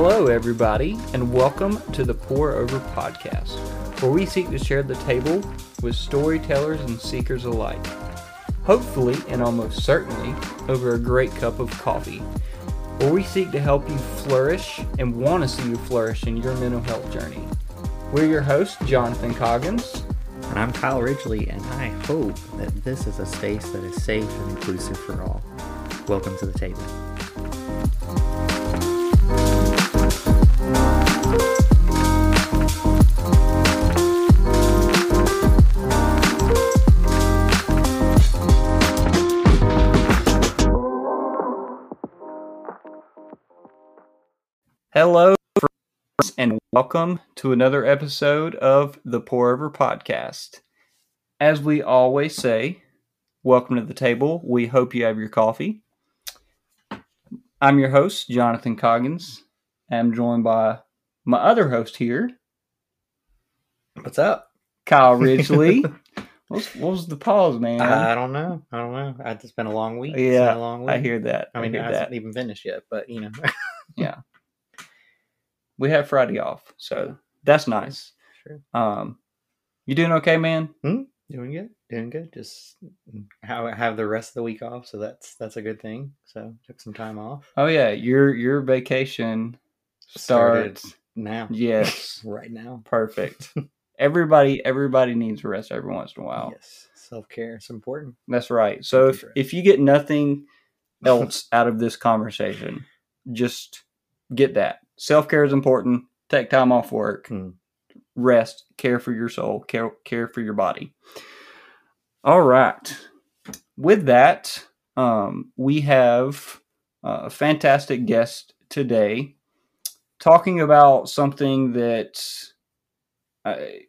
Hello, everybody, and welcome to the Pour Over Podcast, where we seek to share the table with storytellers and seekers alike. Hopefully, and almost certainly, over a great cup of coffee, where we seek to help you flourish and want to see you flourish in your mental health journey. We're your hosts, Jonathan Coggins. And I'm Kyle Ridgely, and I hope that this is a space that is safe and inclusive for all. Welcome to the table. Hello, friends, and welcome to another episode of the Pour Over Podcast. As we always say, welcome to the table. We hope you have your coffee. I'm your host, Jonathan Coggins. I'm joined by my other host here, What's up? Kyle Ridgely. what, was, what was the pause, man? I don't know. I don't know. It's been a long week. It's been yeah, a long week. I hear that. I mean, I it hear hasn't even finished yet, but you know. We have Friday off, so that's nice. sure. Um, you doing okay, man? Doing good. Doing good. Just how have the rest of the week off, so that's that's a good thing. So took some time off. Oh yeah, your your vacation Started now. Yes, Right now. perfect. everybody everybody needs rest every once in a while. Yes. Self care is important. That's right. So if if you get nothing else out of this conversation, just get that. Self care is important. Take time off work. Hmm. Rest. Care for your soul. Care care for your body. All right. With that, um, we have a fantastic guest today, talking about something that I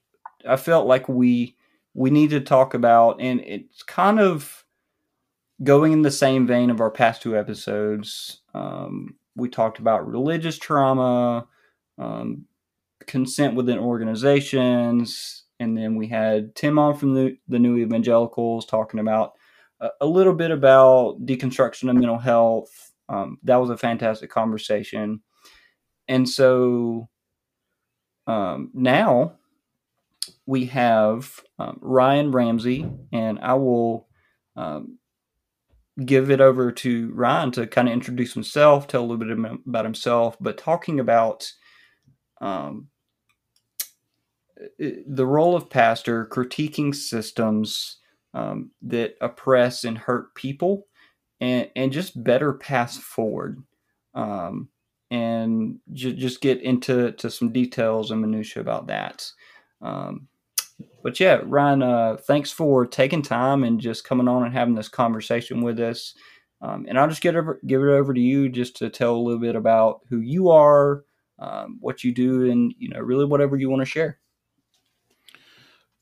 I felt like we we need to talk about, and it's kind of going in the same vein of our past two episodes. Um, we talked about religious trauma, um, consent within organizations, and then we had Tim on from the, the New Evangelicals talking about a, a little bit about deconstruction of mental health. Um, that was a fantastic conversation. And so um, now we have um, Ryan Ramsey, and I will um, give it over to Ryan to kind of introduce himself, tell a little bit about himself, but talking about um, the role of pastor, critiquing systems um, that oppress and hurt people, and, and just better pass forward. Um, and ju- just get into to some details and minutia about that. Um, but yeah, Ryan, uh, thanks for taking time and just coming on and having this conversation with us. Um, and I'll just get over, give it over to you just to tell a little bit about who you are, um, what you do, and you know, really whatever you want to share.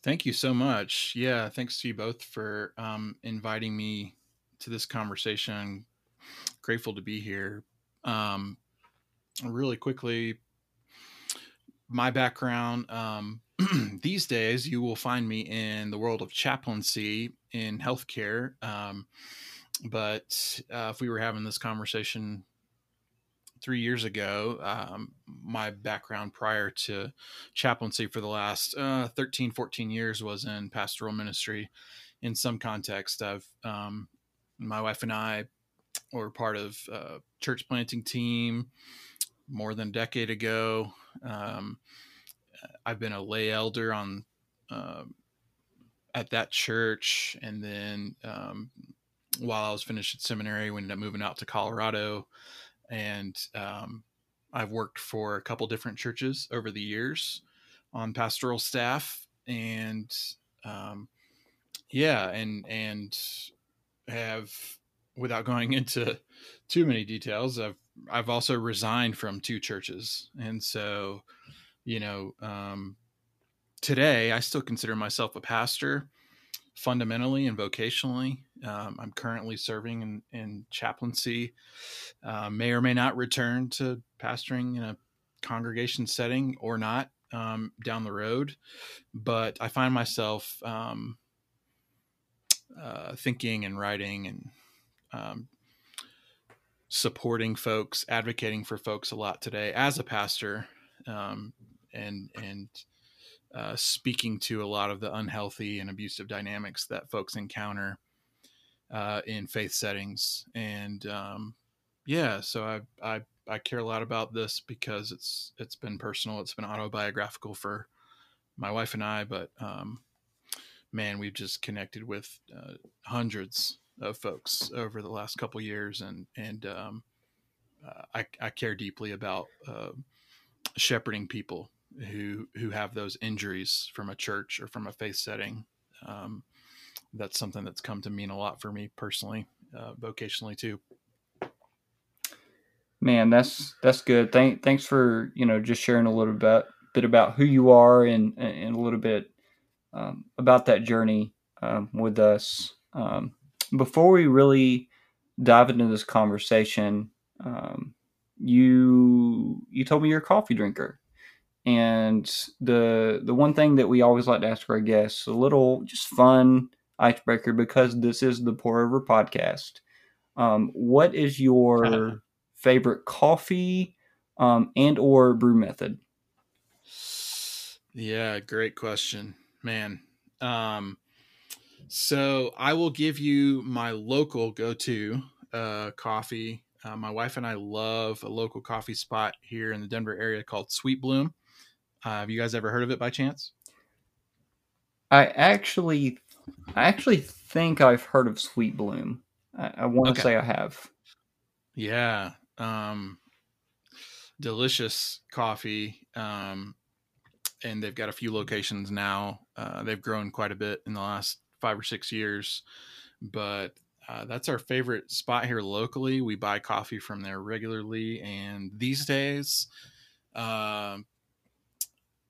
Thank you so much. Yeah, thanks to you both for um, inviting me to this conversation. Grateful to be here. Um, really quickly, my background um, these days, you will find me in the world of chaplaincy in healthcare. Um, but uh, if we were having this conversation three years ago, um, my background prior to chaplaincy for the last uh, 13, 14 years was in pastoral ministry in some context. I've, um, my wife and I were part of a church planting team more than a decade ago. Um, I've been a lay elder on uh, at that church, and then um, while I was finished at seminary, we ended up moving out to Colorado, and um, I've worked for a couple different churches over the years on pastoral staff, and um, yeah, and and have without going into too many details, I've I've also resigned from two churches, and so you know um, today I still consider myself a pastor fundamentally and vocationally. Um, I'm currently serving in, in chaplaincy. Uh, may or may not return to pastoring in a congregation setting or not um, down the road, but I find myself um, uh, thinking and writing and um, supporting folks, advocating for folks a lot today as a pastor, um, and and uh, speaking to a lot of the unhealthy and abusive dynamics that folks encounter uh, in faith settings. And um, yeah, so I, I I care a lot about this because it's it's been personal, it's been autobiographical for my wife and I, but um, man, we've just connected with uh, hundreds of folks over the last couple years, and and um, uh, I, I care deeply about uh, shepherding people who who have those injuries from a church or from a faith setting. Um, that's something that's come to mean a lot for me personally, uh, vocationally too. Man, that's that's good. Thank thanks for you know just sharing a little bit bit about who you are and and a little bit um, about that journey um, with us. Um, before we really dive into this conversation, um, you you told me you're a coffee drinker, and the the one thing that we always like to ask our guests a little just fun icebreaker because this is the Pour Over podcast. Um, what is your favorite coffee um, and or brew method? Yeah, great question, man. Um, so I will give you my local go-to uh, coffee. Uh, my wife and I love a local coffee spot here in the Denver area called Sweet Bloom. Uh, have you guys ever heard of it by chance? I actually, I actually think I've heard of Sweet Bloom. I, I want to okay. say I have. Yeah, um, delicious coffee. Um, and they've got a few locations now. Uh, they've grown quite a bit in the last five or six years, but uh, that's our favorite spot here locally. We buy coffee from there regularly, and these days, uh,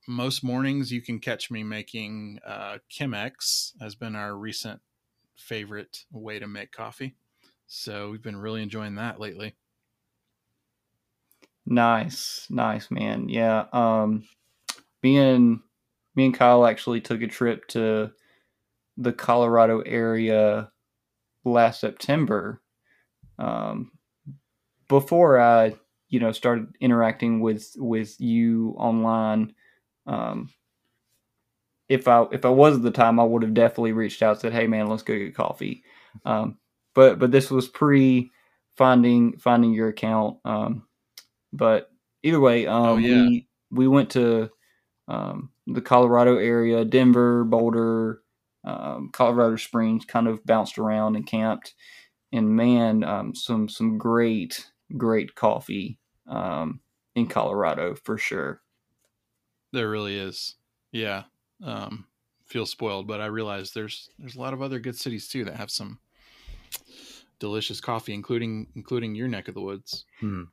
most mornings you can catch me making uh, Chemex has been our recent favorite way to make coffee. So we've been really enjoying that lately. Nice, nice, man. Yeah. Um, me and me and Kyle actually took a trip to the Colorado area last September. Um, before I, you know, started interacting with with you online, um, if I if I was at the time, I would have definitely reached out, said, "Hey, man, let's go get coffee." Um, but but this was pre finding finding your account. Um, but either way, um, oh, yeah. we we went to um, the Colorado area, Denver, Boulder, um, Colorado Springs, kind of bounced around and camped. And man, um, some some great great coffee um, in Colorado for sure. There really is, yeah. Um, feel spoiled, but I realize there's there's a lot of other good cities too that have some delicious coffee, including including your neck of the woods. Hmm.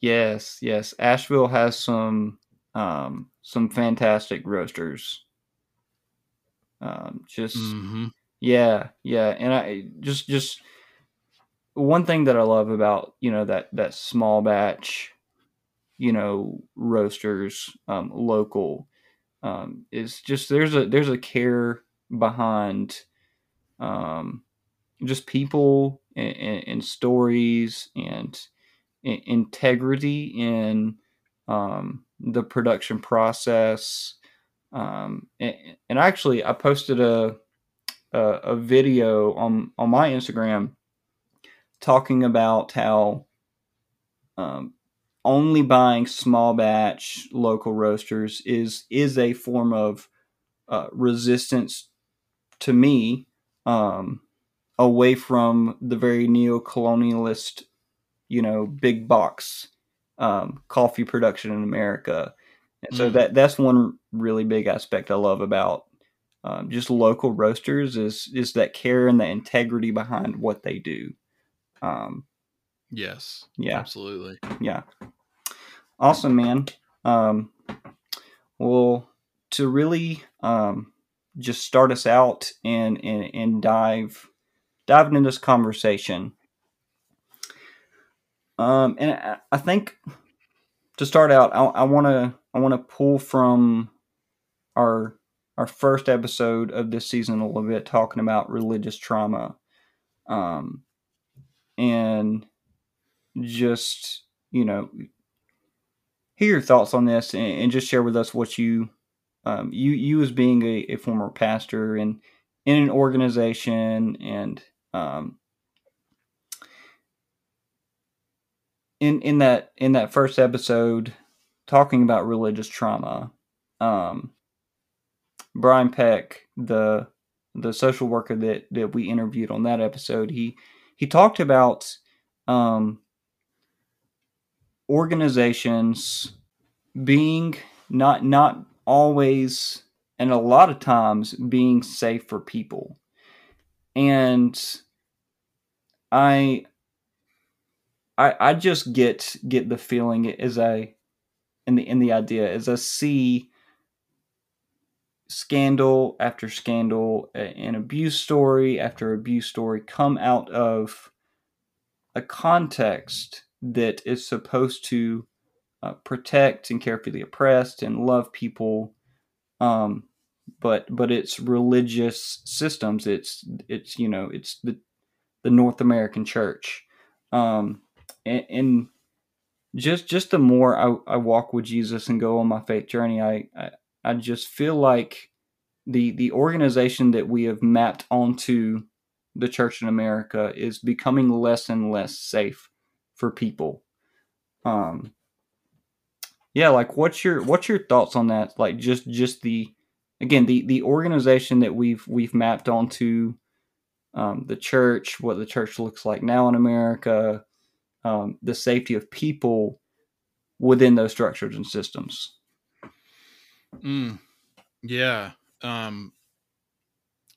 Yes, yes. Asheville has some um, some fantastic roasters. Um, just mm-hmm. yeah, yeah, and I just just one thing that I love about you know that that small batch, you know, roasters um, local um, is just there's a there's a care behind um, just people and, and, and stories and, and integrity in um, the production process. Um, and, and, actually, I posted a, a, a video on on my Instagram talking about how um, only buying small batch local roasters is is a form of uh, resistance to me um, away from the very neo-colonialist you know big box um, coffee production in America. And so mm. that that's one really big aspect I love about um, just local roasters is is that care and the integrity behind what they do. Um, yes. Yeah. Absolutely. Yeah. Awesome, man. Um, well, to really um, just start us out and, and and dive diving into this conversation. Um, and I, think to start out, I want to I want to pull from our our first episode of this season a little bit, talking about religious trauma, um, and just you know hear your thoughts on this and, and just share with us what you um, you you as being a, a former pastor and in an organization and um, in in that in that first episode talking about religious trauma um, Brian Peck the the social worker that that we interviewed on that episode he he talked about um, organizations being not not always and a lot of times being safe for people. And i i i just get get the feeling as i in the in the idea as i see scandal after scandal an abuse story after abuse story come out of a context that is supposed to uh, protect and care for the oppressed and love people. Um, but but it's religious systems. It's it's you know it's the the North American church, um, and, and just just the more I, I walk with Jesus and go on my faith journey, I, I I just feel like the the organization that we have mapped onto the church in America is becoming less and less safe for people. Um, yeah, like what's your what's your thoughts on that? Like just just the again the the organization that we've we've mapped onto um, the church, what the church looks like now in America, um, the safety of people within those structures and systems. Mm, yeah, um,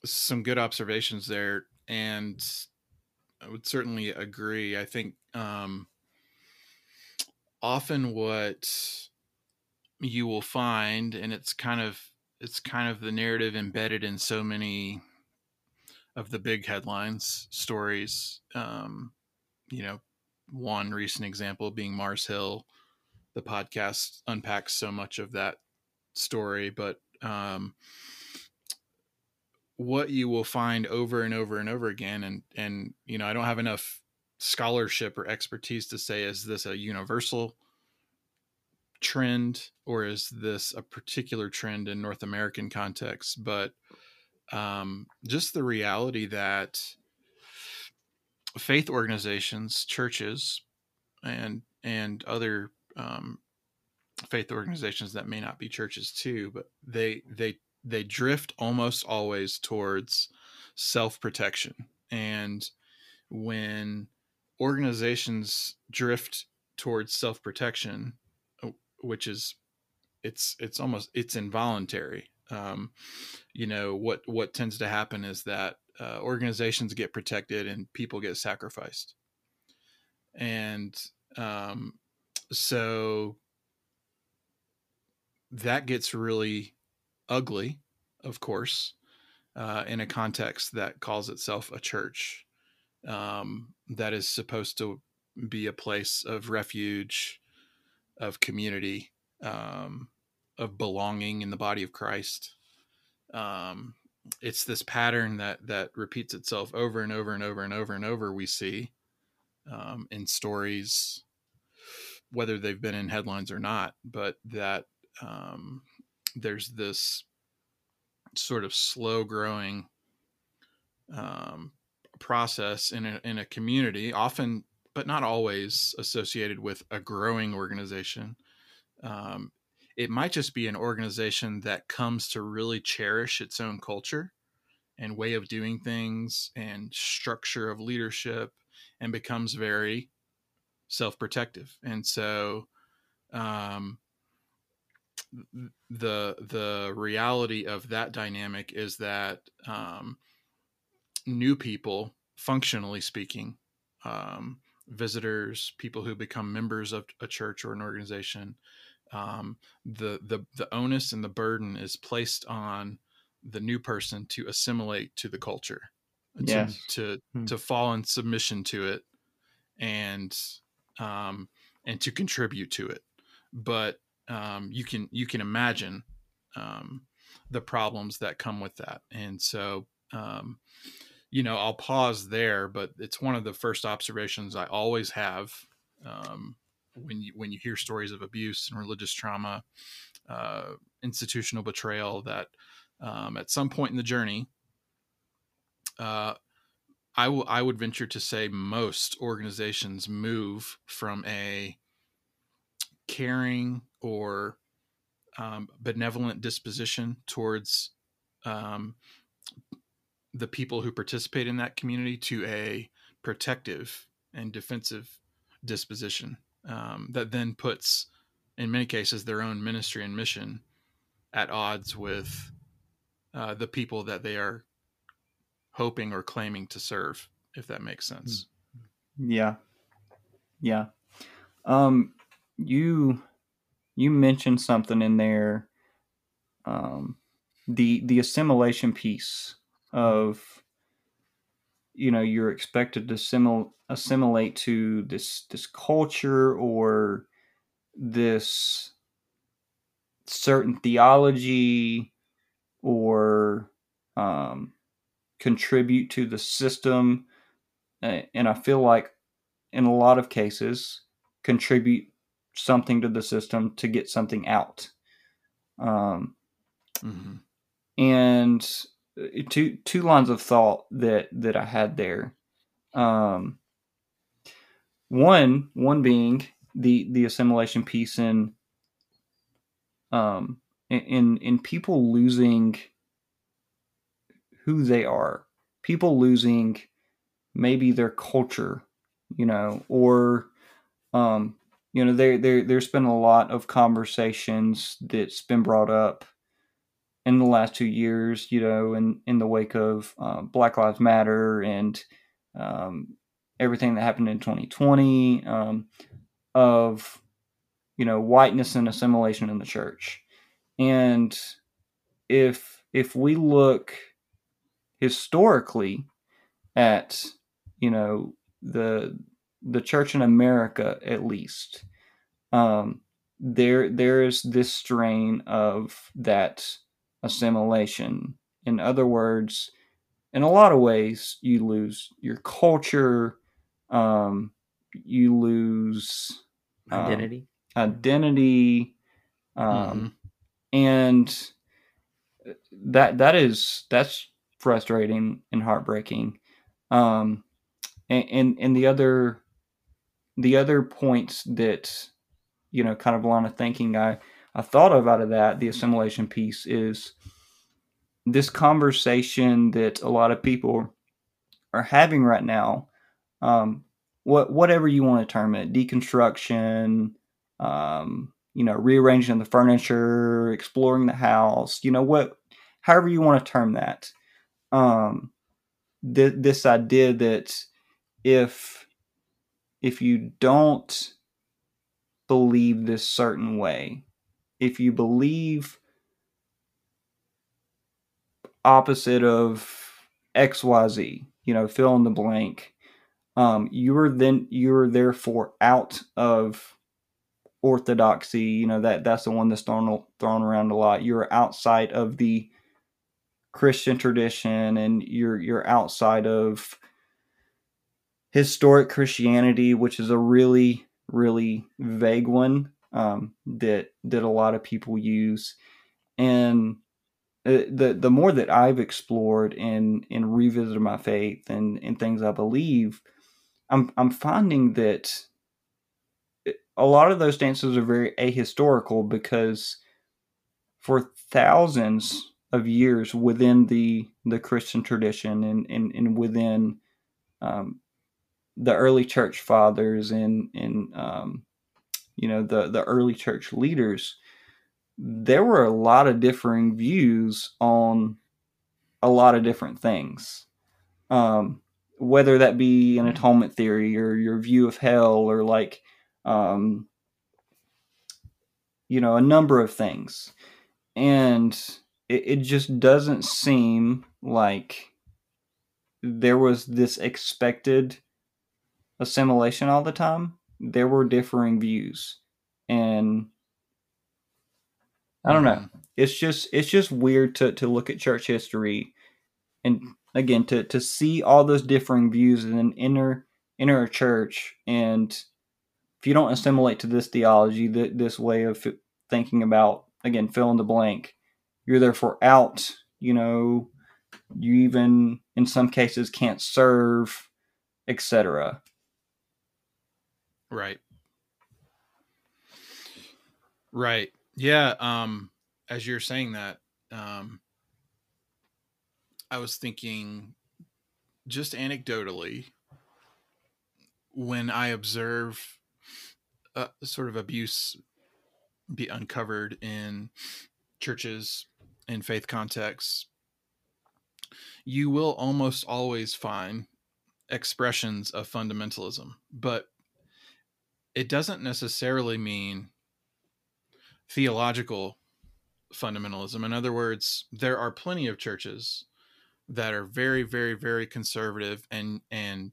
some good observations there, and I would certainly agree. I think um, often what you will find, and it's kind of it's kind of the narrative embedded in so many of the big headlines stories. Um, you know, one recent example being Mars Hill. The podcast unpacks so much of that story, but um, what you will find over and over and over again and and you know i don't have enough scholarship or expertise to say is this a universal trend or is this a particular trend in north american context? But um, just the reality that faith organizations churches and and other um, faith organizations that may not be churches too but they they they drift almost always towards self-protection. And when organizations drift towards self-protection uh, which is it's it's almost it's involuntary um, you know what what tends to happen is that uh, organizations get protected and people get sacrificed. And um, so that gets really ugly, of course, uh, in a context that calls itself a church um, that is supposed to be a place of refuge, of community, um, of belonging in the body of Christ. Um, it's this pattern that that repeats itself over and over and over and over and over. We see um, in stories, whether they've been in headlines or not, but that um, there's this sort of slow growing um, process in a, in a community, often, but not always associated with a growing organization. Um, it might just be an organization that comes to really cherish its own culture and way of doing things and structure of leadership and becomes very self protective. And so, um, the the reality of that dynamic is that um, new people, functionally speaking, um, visitors, people who become members of a church or an organization, um, the the the onus and the burden is placed on the new person to assimilate to the culture, yes. to to, hmm. to fall in submission to it, and um, and to contribute to it. But um, you can you can imagine um, the problems that come with that. And so, um, you know, I'll pause there, but it's one of the first observations I always have Um, when you when you hear stories of abuse and religious trauma, uh, institutional betrayal, that um, at some point in the journey, uh, I, w- I would venture to say most organizations move from a caring or um, benevolent disposition towards um, the people who participate in that community to a protective and defensive disposition um, that then puts, in many cases, their own ministry and mission at odds with uh, the people that they are hoping or claiming to serve, if that makes sense. Yeah. Yeah. Um, you you mentioned something in there um, the the assimilation piece of you know you're expected to assimil- assimilate to this this culture or this certain theology or um, contribute to the system and i feel like in a lot of cases contribute something to the system to get something out. Um, mm-hmm. And uh, two two lines of thought that that I had there. Um, one one being the the assimilation piece in um in in people losing who they are, people losing maybe their culture, you know, or um, you know, there there there's been a lot of conversations that's been brought up in the last two years. You know, in in the wake of uh, Black Lives Matter and um, everything that happened in 2020 um, of you know whiteness and assimilation in the church, and if if we look historically at you know the the church in America, at least, um, there there is this strain of that assimilation. In other words, in a lot of ways, you lose your culture, um, you lose um, identity, identity, um, mm-hmm. and that that is that's frustrating and heartbreaking. Um, and, and, and the other the other points that you know kind of line of thinking I I thought of out of that the assimilation piece is this conversation that a lot of people are having right now. Um, what whatever you want to term it, deconstruction, um, you know, rearranging the furniture, exploring the house, you know, what, however you want to term that. Um, th- this idea that if if you don't believe this certain way, if you believe opposite of XYZ, you know, fill in the blank, um, you're then you're therefore out of orthodoxy. You know that that's the one that's thrown thrown around a lot. You're outside of the Christian tradition, and you're you're outside of historic Christianity, which is a really, really vague one um, that that a lot of people use, and uh, the the more that I've explored and and revisited my faith and and things I believe, I'm I'm finding that a lot of those stances are very ahistorical because for thousands of years within the the Christian tradition and and, and within um, the early church fathers and and um, you know the the early church leaders, there were a lot of differing views on a lot of different things. Um, whether that be an atonement theory or your view of hell or like um, you know a number of things and it, it just doesn't seem like there was this expected assimilation all the time, there were differing views. And I don't know. Mm-hmm. It's just it's just weird to to look at church history and again to to see all those differing views and then enter enter a church and if you don't assimilate to this theology, th- this way of thinking about again fill in the blank, you're therefore out. You know, you even in some cases can't serve, etc. Right. Right. Yeah. Um, as you're saying that, um, I was thinking just anecdotally when I observe a sort of abuse be uncovered in churches in faith contexts, you will almost always find expressions of fundamentalism, but it doesn't necessarily mean theological fundamentalism. In other words, there are plenty of churches that are very, very, very conservative and and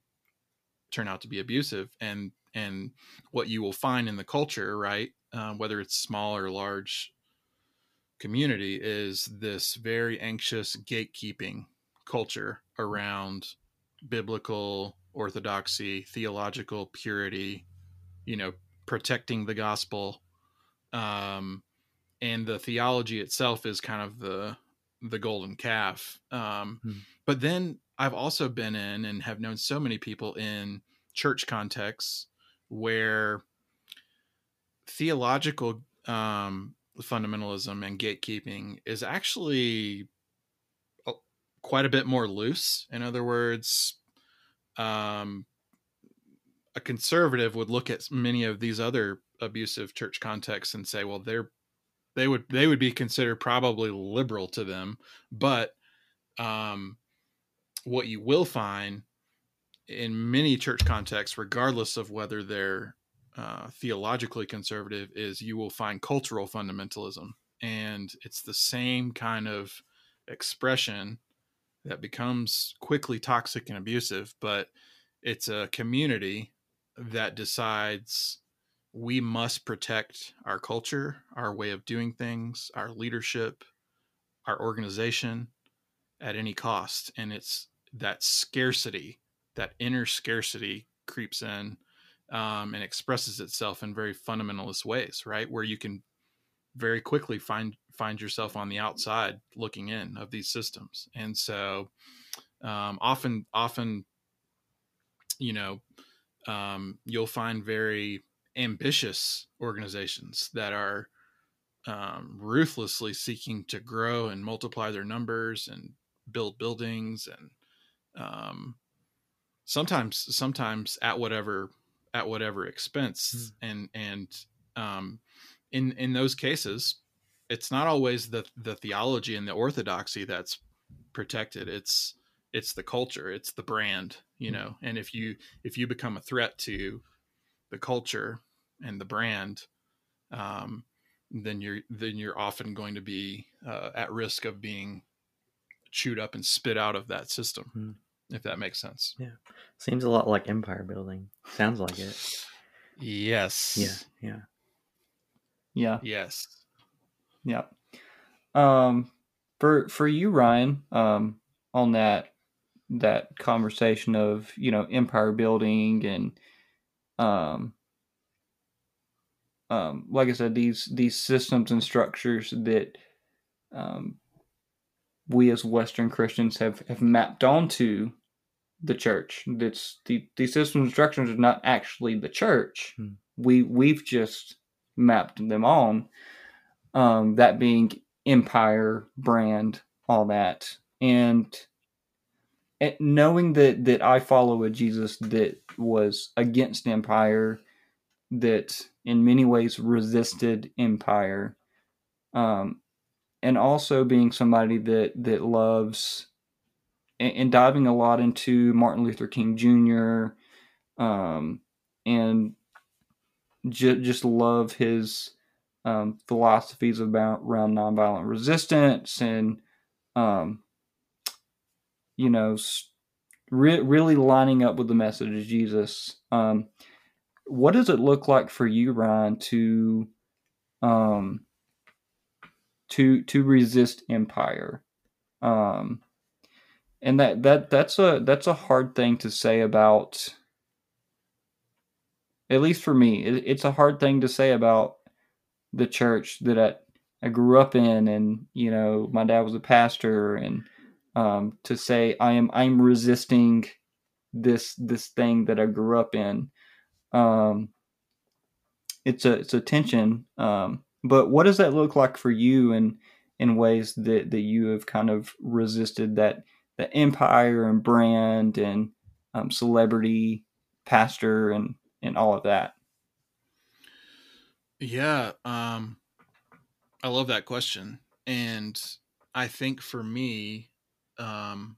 turn out to be abusive. And and what you will find in the culture, right, uh, whether it's small or large community, is this very anxious gatekeeping culture around biblical orthodoxy, theological purity, you know, protecting the gospel um, and the theology itself is kind of the the golden calf. Um, hmm. But then I've also been in and have known so many people in church contexts where theological um, fundamentalism and gatekeeping is actually quite a bit more loose. In other words, um, a conservative would look at many of these other abusive church contexts and say, well, they're they would they would be considered probably liberal to them, but um, what you will find in many church contexts, regardless of whether they're uh, theologically conservative, is you will find cultural fundamentalism, and it's the same kind of expression that becomes quickly toxic and abusive, but it's a community that decides we must protect our culture, our way of doing things, our leadership, our organization at any cost. And it's that scarcity, that inner scarcity creeps in um, and expresses itself in very fundamentalist ways, right? Where you can very quickly find find yourself on the outside looking in of these systems. And so um, often, often, you know, um, you'll find very ambitious organizations that are um, ruthlessly seeking to grow and multiply their numbers and build buildings and um, sometimes sometimes at whatever at whatever expense mm. and and um, in in those cases it's not always the the theology and the orthodoxy that's protected. It's it's the culture. It's the brand you hmm. know and if you if you become a threat to the culture and the brand um, then you're then you're often going to be uh, at risk of being chewed up and spit out of that system hmm. if that makes sense. Yeah. Seems a lot like empire building. Sounds like it. Yes. yeah yeah. Yeah. Yes. Yeah. Um for for you ryan um on that that conversation of you know empire building and um um like i said these these systems and structures that um we as western christians have have mapped onto the church. That's the these systems and structures are not actually the church. Hmm. we we've just mapped them on um that being empire brand all that. And knowing that that I follow a Jesus that was against empire, that in many ways resisted empire, um, and also being somebody that that loves and, and diving a lot into Martin Luther King Jr. Um, and ju- just love his um, philosophies about around nonviolent resistance and um, you know, re- really lining up with the message of Jesus. Um, what does it look like for you, Ryan, to um, to to resist empire? Um, and that that that's a that's a hard thing to say about at least for me, it, it's a hard thing to say about the church that I, I grew up in, and you know, my dad was a pastor, and um, to say I am I'm resisting this this thing that I grew up in. Um, it's a it's a tension. Um, but what does that look like for you, and in ways that that you have kind of resisted that the empire and brand and um, celebrity pastor and and all of that? Yeah, um, I love that question, and I think for me, um,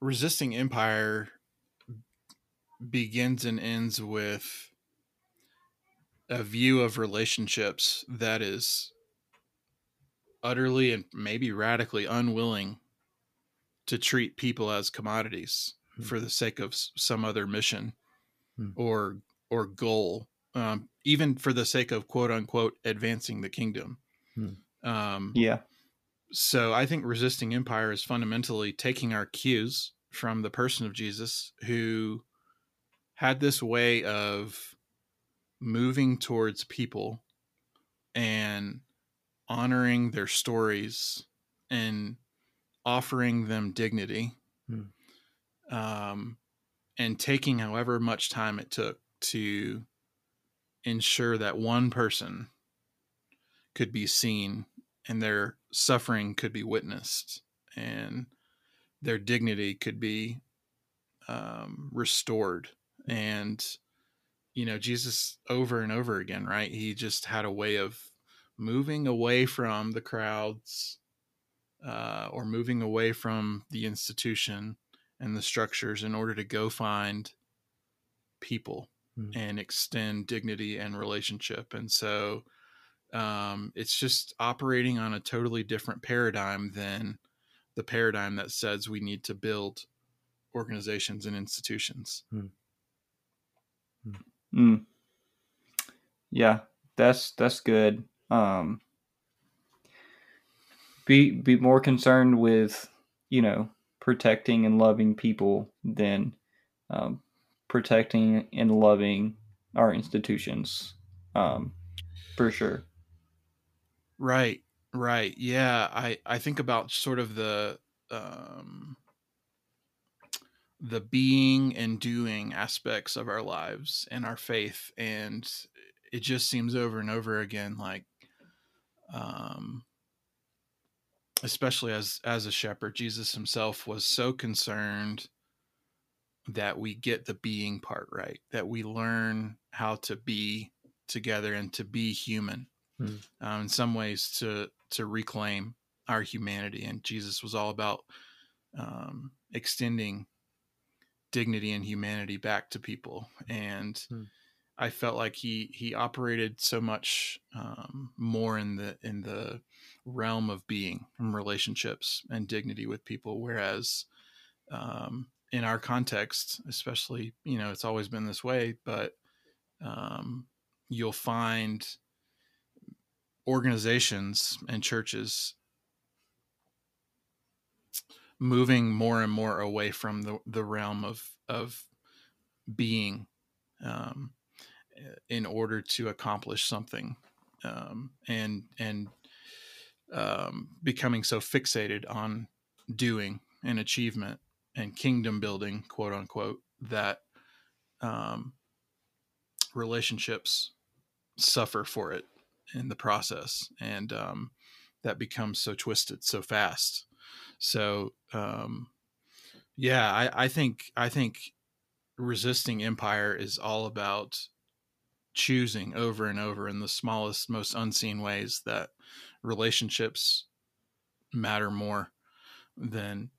resisting empire begins and ends with a view of relationships that is utterly and maybe radically unwilling to treat people as commodities hmm. for the sake of some other mission hmm. or or goal um, even for the sake of quote unquote advancing the kingdom hmm. um, yeah so i think resisting empire is fundamentally taking our cues from the person of jesus who had this way of moving towards people and honoring their stories and offering them dignity hmm. um, and taking however much time it took to ensure that one person could be seen and their suffering could be witnessed and their dignity could be um, restored. And you know jesus over and over again right? He just had a way of moving away from the crowds uh, or moving away from the institution and the structures in order to go find people mm. and extend dignity and relationship. And so um, it's just operating on a totally different paradigm than the paradigm that says we need to build organizations and institutions mm. Mm. Yeah, that's that's good. Um, be be more concerned with you know protecting and loving people than um, protecting and loving our institutions um, for sure right right yeah i i think about sort of the um the being and doing aspects of our lives and our faith and it just seems over and over again like um especially as as a shepherd jesus himself was so concerned that we get the being part right that we learn how to be together and to be human mm. um, in some ways to to reclaim our humanity and jesus was all about um, extending dignity and humanity back to people and hmm. i felt like he he operated so much um, more in the in the realm of being and relationships and dignity with people whereas um, in our context especially you know it's always been this way but um, you'll find organizations and churches moving more and more away from the, the realm of of being um, in order to accomplish something um, and and um, becoming so fixated on doing and achievement and kingdom building quote unquote that um, relationships suffer for it in the process and um, that becomes so twisted so fast so, um, yeah, I, I think I think resisting empire is all about choosing over and over in the smallest, most unseen ways that relationships matter more than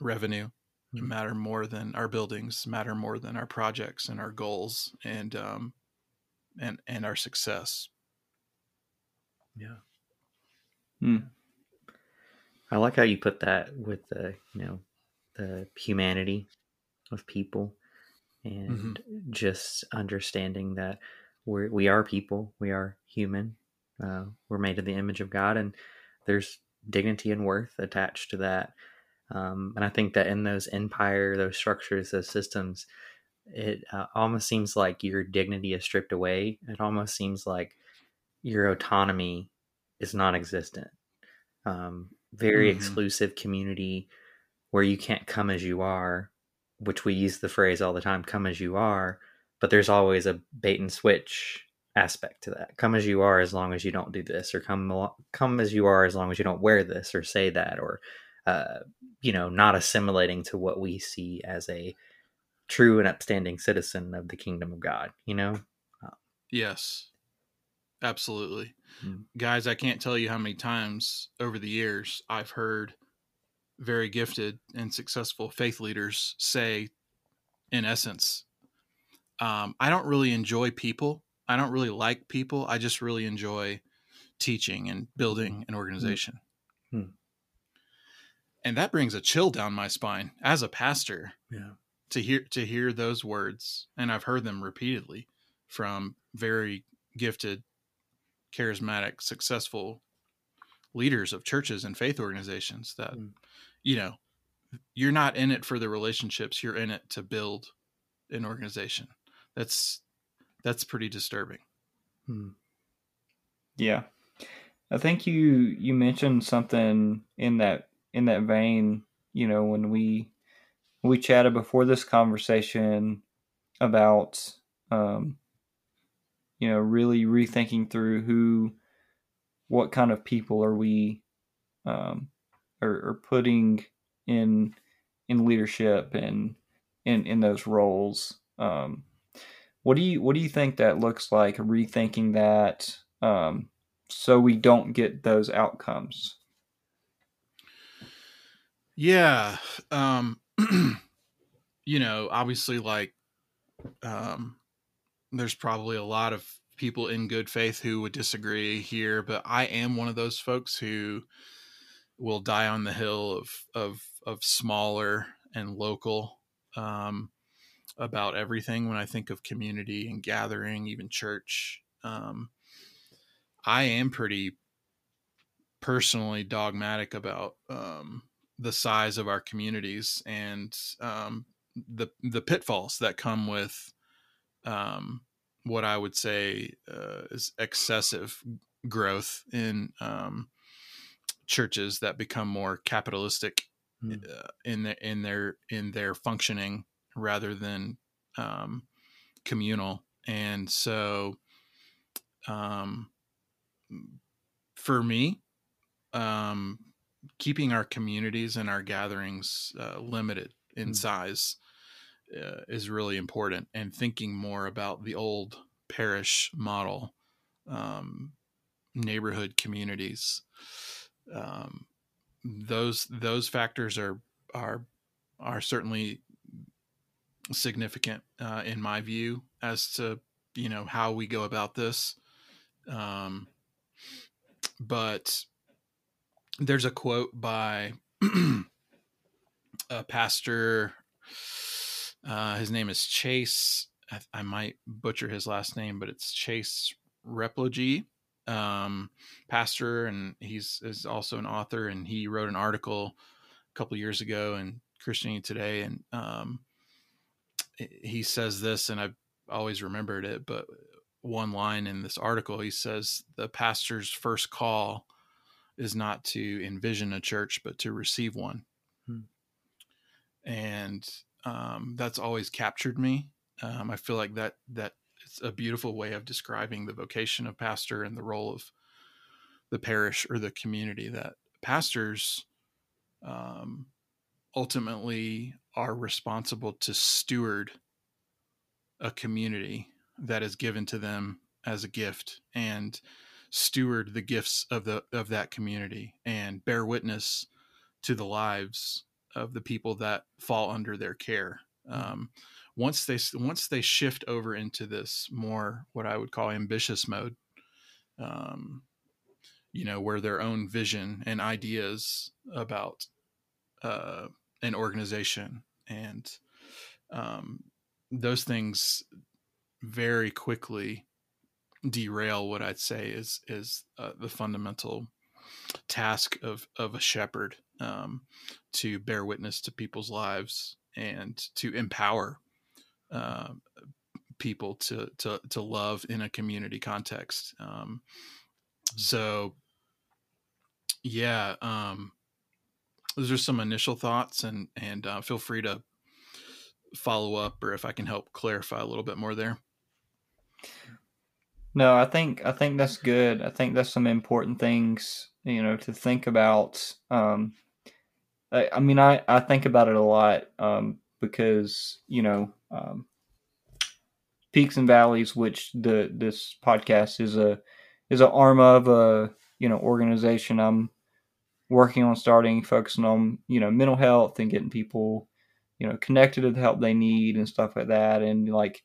revenue, mm-hmm. matter more than our buildings, matter more than our projects and our goals and um, and and our success. Yeah. Hmm. I like how you put that with the you know the humanity of people and mm-hmm. just understanding that we we are people, we are human, uh, we're made in the image of God, and there's dignity and worth attached to that. Um, and I think that in those empire, those structures, those systems, it uh, almost seems like your dignity is stripped away. It almost seems like your autonomy is non-existent. Um, very mm-hmm. exclusive community where you can't come as you are, which we use the phrase all the time, "come as you are," but there's always a bait and switch aspect to that. Come as you are, as long as you don't do this, or come come as you are, as long as you don't wear this, or say that, or uh, you know, not assimilating to what we see as a true and upstanding citizen of the kingdom of God, you know? Yes. Absolutely. Mm-hmm. Guys, I can't tell you how many times over the years I've heard very gifted and successful faith leaders say, in essence, um, I don't really enjoy people. I don't really like people. I just really enjoy teaching and building an organization. Mm-hmm. And that brings a chill down my spine as a pastor. Yeah to hear to hear those words and i've heard them repeatedly from very gifted charismatic successful leaders of churches and faith organizations that mm. you know you're not in it for the relationships you're in it to build an organization that's that's pretty disturbing hmm. yeah i think you you mentioned something in that in that vein you know when we we chatted before this conversation about um, you know really rethinking through who what kind of people are we um, are, are putting in in leadership and in in those roles. Um, what do you what do you think that looks like rethinking that um, so we don't get those outcomes? Yeah um you know, obviously, like, um, there's probably a lot of people in good faith who would disagree here, but I am one of those folks who will die on the hill of of of smaller and local um, about everything when I think of community and gathering, even church. Um, I am pretty personally dogmatic about um, the size of our communities and um, the the pitfalls that come with um, what I would say uh, is excessive growth in um, churches that become more capitalistic mm. uh, in their in their in their functioning rather than um, communal, and so um, for me, um, keeping our communities and our gatherings uh, limited in mm. size uh, is really important, and thinking more about the old parish model, um, neighborhood communities. Um, those those factors are are are certainly significant uh, in my view as to you know how we go about this. Um, but there's a quote by a pastor. Uh, his name is Chase. I, I, might butcher his last name, but it's Chase Replogle, um, pastor, and he's is also an author. And he wrote an article a couple years ago in Christianity Today, and um, he says this, and I've always remembered it. But one line in this article, he says the pastor's first call is not to envision a church, but to receive one. Hmm. And um, that's always captured me. Um, I feel like that that it's a beautiful way of describing the vocation of pastor and the role of the parish or the community. That pastors um, ultimately are responsible to steward a community that is given to them as a gift and steward the gifts of the of that community and bear witness to the lives of the people that fall under their care. Mm-hmm. Um, once they once they shift over into this more what I would call ambitious mode, um, you know, where their own vision and ideas about uh, an organization and um, those things very quickly derail what I'd say is is uh, the fundamental task of of a shepherd um, to bear witness to people's lives and to empower uh, people to to to love in a community context. Um, so, yeah, um, those are some initial thoughts, and and uh, feel free to follow up or if I can help clarify a little bit more there. No, I think I think that's good. I think that's some important things, you know, to think about. Um, I, I mean, I, I think about it a lot um, because you know, um, peaks and valleys, which the this podcast is a is an arm of a you know organization I'm working on starting, focusing on you know mental health and getting people you know connected to the help they need and stuff like that, and like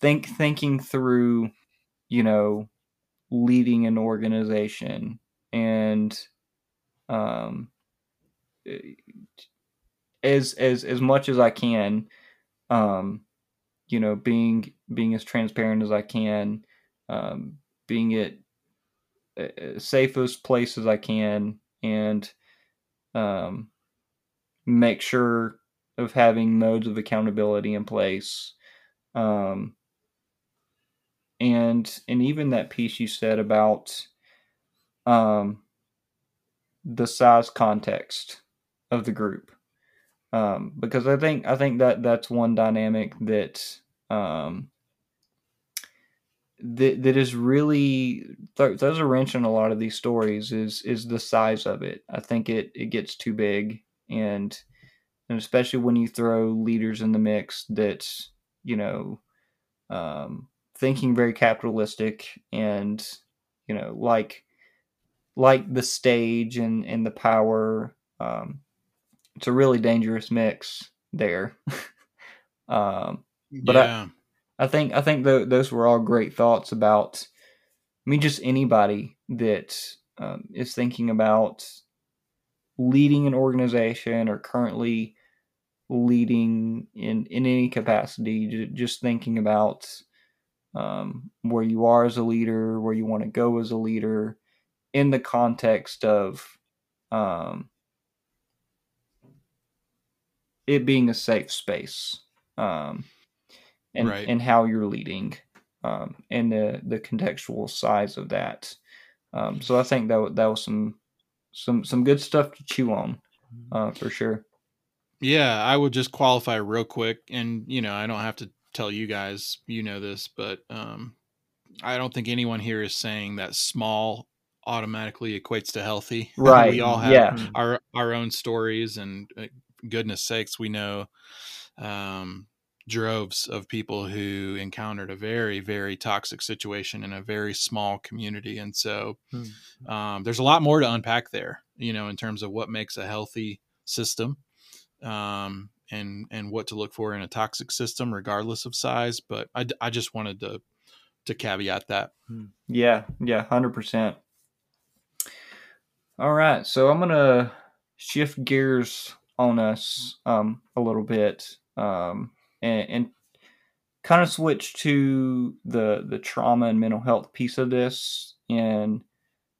think thinking through you know leading an organization and um as as as much as I can um you know being being as transparent as I can um being at safest place as I can and um, make sure of having modes of accountability in place. Um, and and even that piece you said about um, the size context of the group um, because I think I think that that's one dynamic that um, that that is really th- throws a wrench in a lot of these stories is is the size of it. I think it it gets too big and and especially when you throw leaders in the mix that's you know um, thinking very capitalistic and you know like like the stage and and the power um, it's a really dangerous mix there um, but yeah. I, I think I think the, those were all great thoughts about. I mean, just anybody that um, is thinking about leading an organization or currently leading in in any capacity. Just thinking about um, where you are as a leader, where you want to go as a leader, in the context of um, it being a safe space. Um, and right. and how you're leading, um, and the the contextual size of that. Um, so I think that that was some some some good stuff to chew on, uh, for sure. Yeah, I would just qualify real quick, and you know I don't have to tell you guys, you know this, but um, I don't think anyone here is saying that small automatically equates to healthy. Right. we all have yeah. our our own stories, and uh, goodness sakes, we know um, droves of people who encountered a very very toxic situation in a very small community and so hmm. um, there's a lot more to unpack there you know in terms of what makes a healthy system um, and and what to look for in a toxic system regardless of size but i, I just wanted to to caveat that hmm. yeah yeah 100% all right so i'm gonna shift gears on us um, a little bit um, and, and kind of switch to the the trauma and mental health piece of this and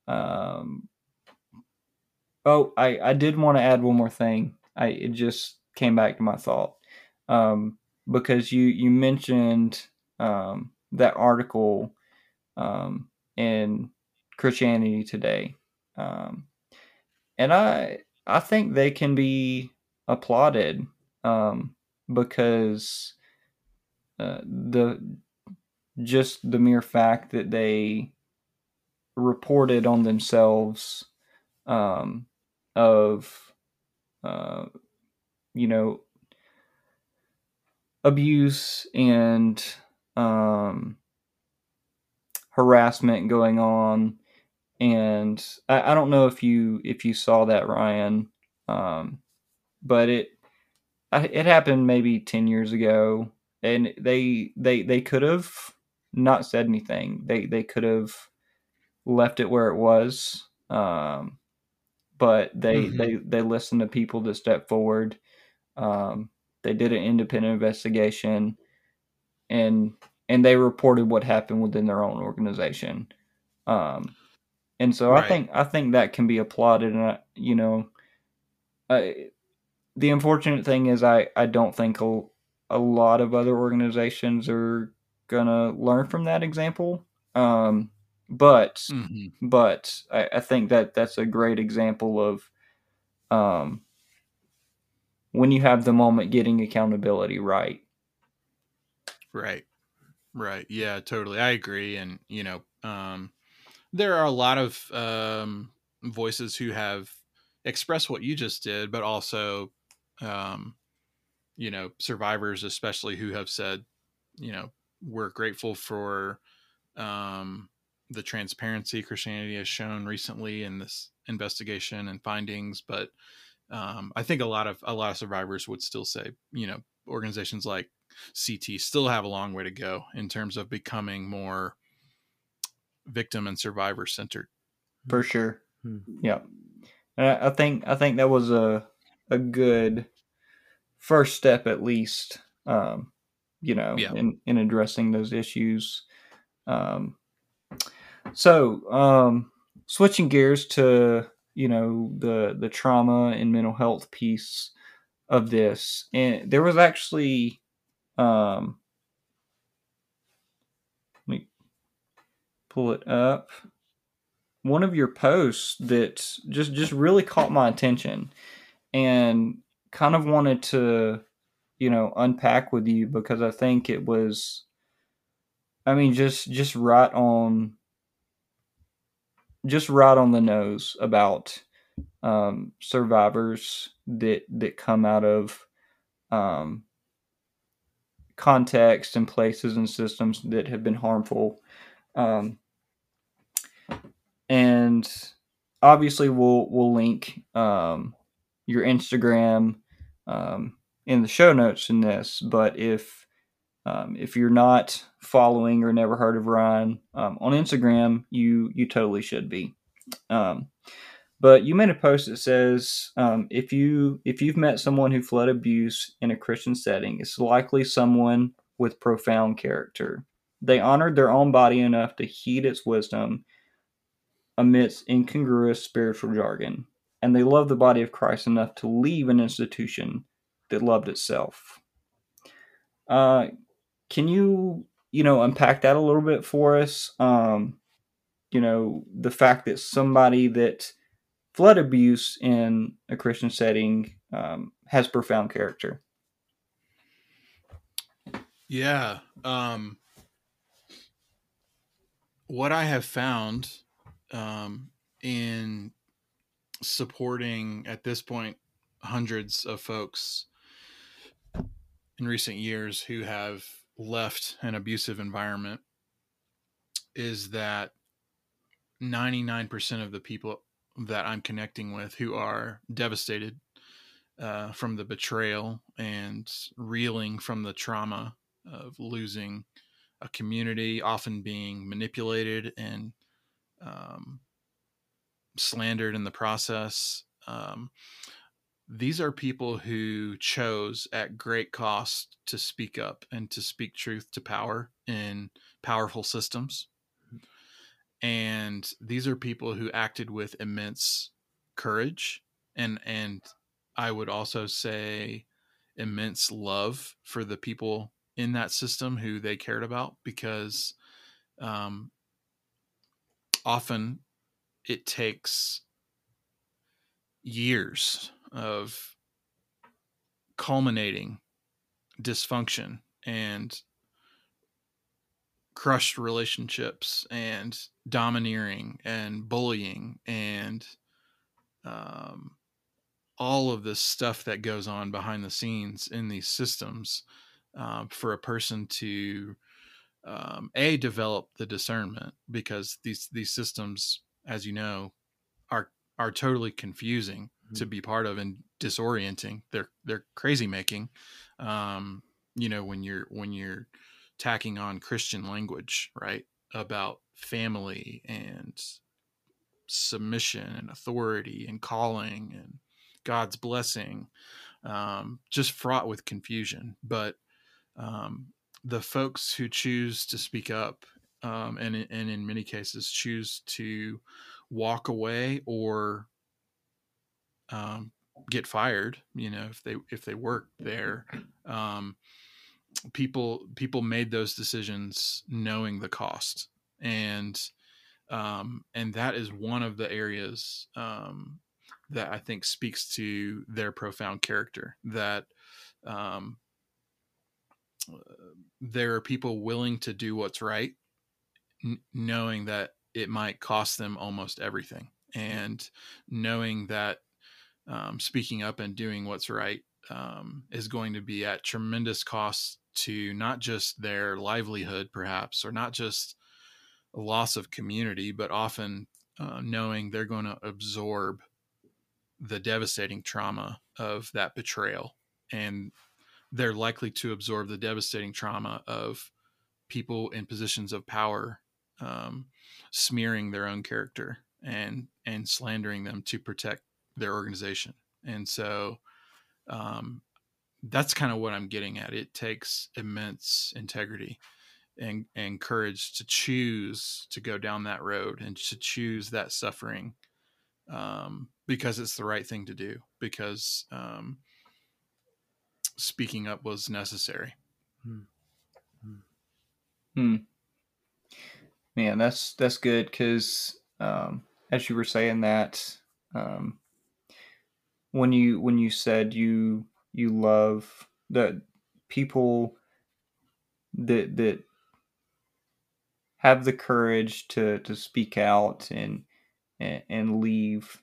um oh i i did want to add one more thing. I it just came back to my thought um because you you mentioned um that article um in christianity today and i i think they can be applauded um because uh, the just the mere fact that they reported on themselves um, of uh, you know abuse and um, harassment going on and I, I, don't know if you if you saw that ryan um, but it it happened maybe 10 years ago and they they they could have not said anything. They they could have left it where it was um, but they mm-hmm. they they listened to people that stepped forward. Um, they did an independent investigation and and they reported what happened within their own organization. Um, and so right. i think i think that can be applauded and I, you know I, the unfortunate thing is I, I don't think a lot of other organizations are gonna learn from that example. Um, but mm-hmm. but I, I, think that that's a great example of um, when you have the moment getting accountability right. Right. Right. Yeah, totally. I agree. And, you know, um, there are a lot of um, voices who have expressed what you just did, but also, um, you know, survivors, especially who have said, you know, we're grateful for um, the transparency Christianity has shown recently in this investigation and findings, but um, I think a lot of a lot of survivors would still say, you know, organizations like CT still have a long way to go in terms of becoming more victim and survivor centered. For sure. Hmm. Yeah. I think I think that was a a good first step at least. Um, you know, yeah. in in addressing those issues. Um, so um, switching gears to you know the the trauma and mental health piece of this and there was actually um let me pull it up one of your posts that just just really caught my attention and kind of wanted to you know unpack with you because i think it was i mean just just right on just right on the nose about um, survivors that that come out of um, context and places and systems that have been harmful. Um, and obviously, we'll we'll link um, your Instagram um, in the show notes in this. But if um, if you're not following or never heard of Ryan um, on Instagram, you you totally should be. Um, but you made a post that says um, if you if you've met someone who fled abuse in a Christian setting, it's likely someone with profound character. They honored their own body enough to heed its wisdom amidst incongruous spiritual jargon, and they loved the body of Christ enough to leave an institution that loved itself. Uh, can you, you know, unpack that a little bit for us? Um, you know, the fact that somebody that fled abuse in a Christian setting um, has profound character. Yeah. Um, what I have found um, in supporting at this point hundreds of folks in recent years who have left an abusive environment is that 99% of the people that I'm connecting with who are devastated uh, from the betrayal and reeling from the trauma of losing a community, often being manipulated and um, slandered in the process. Um, these are people who chose at great cost to speak up and to speak truth to power in powerful systems. And these are people who acted with immense courage and and I would also say immense love for the people in that system who they cared about because um, often it takes years of culminating dysfunction and crushed relationships and domineering and bullying and um, all of this stuff that goes on behind the scenes in these systems um, for a person to um, a develop the discernment because these these systems as you know are are totally confusing mm-hmm. to be part of and disorienting. They're they're crazy making. Um, you know when you're when you're tacking on Christian language, right, about family and submission and authority and calling and God's blessing, um, just fraught with confusion. But um, the folks who choose to speak up um, and, and in many cases choose to walk away or um, get fired you know if they if they work there um, people people made those decisions knowing the cost and um, and that is one of the areas um, that I think speaks to their profound character. That um, there are people willing to do what's right, n- knowing that it might cost them almost everything, and knowing that um, speaking up and doing what's right um, is going to be at tremendous cost to not just their livelihood, perhaps, or not just a loss of community, but often uh, knowing they're going to absorb the devastating trauma of that betrayal. And they're likely to absorb the devastating trauma of people in positions of power um, smearing their own character and and slandering them to protect their organization. And so um, that's kind of what I'm getting at. It takes immense integrity and, and courage to choose to go down that road and to choose that suffering um, because it's the right thing to do because um, speaking up was necessary. Hmm. Hmm. hmm. Man, that's that's good because um, as you were saying that, um, when you when you said you you love that people that that have the courage to to speak out and and, and leave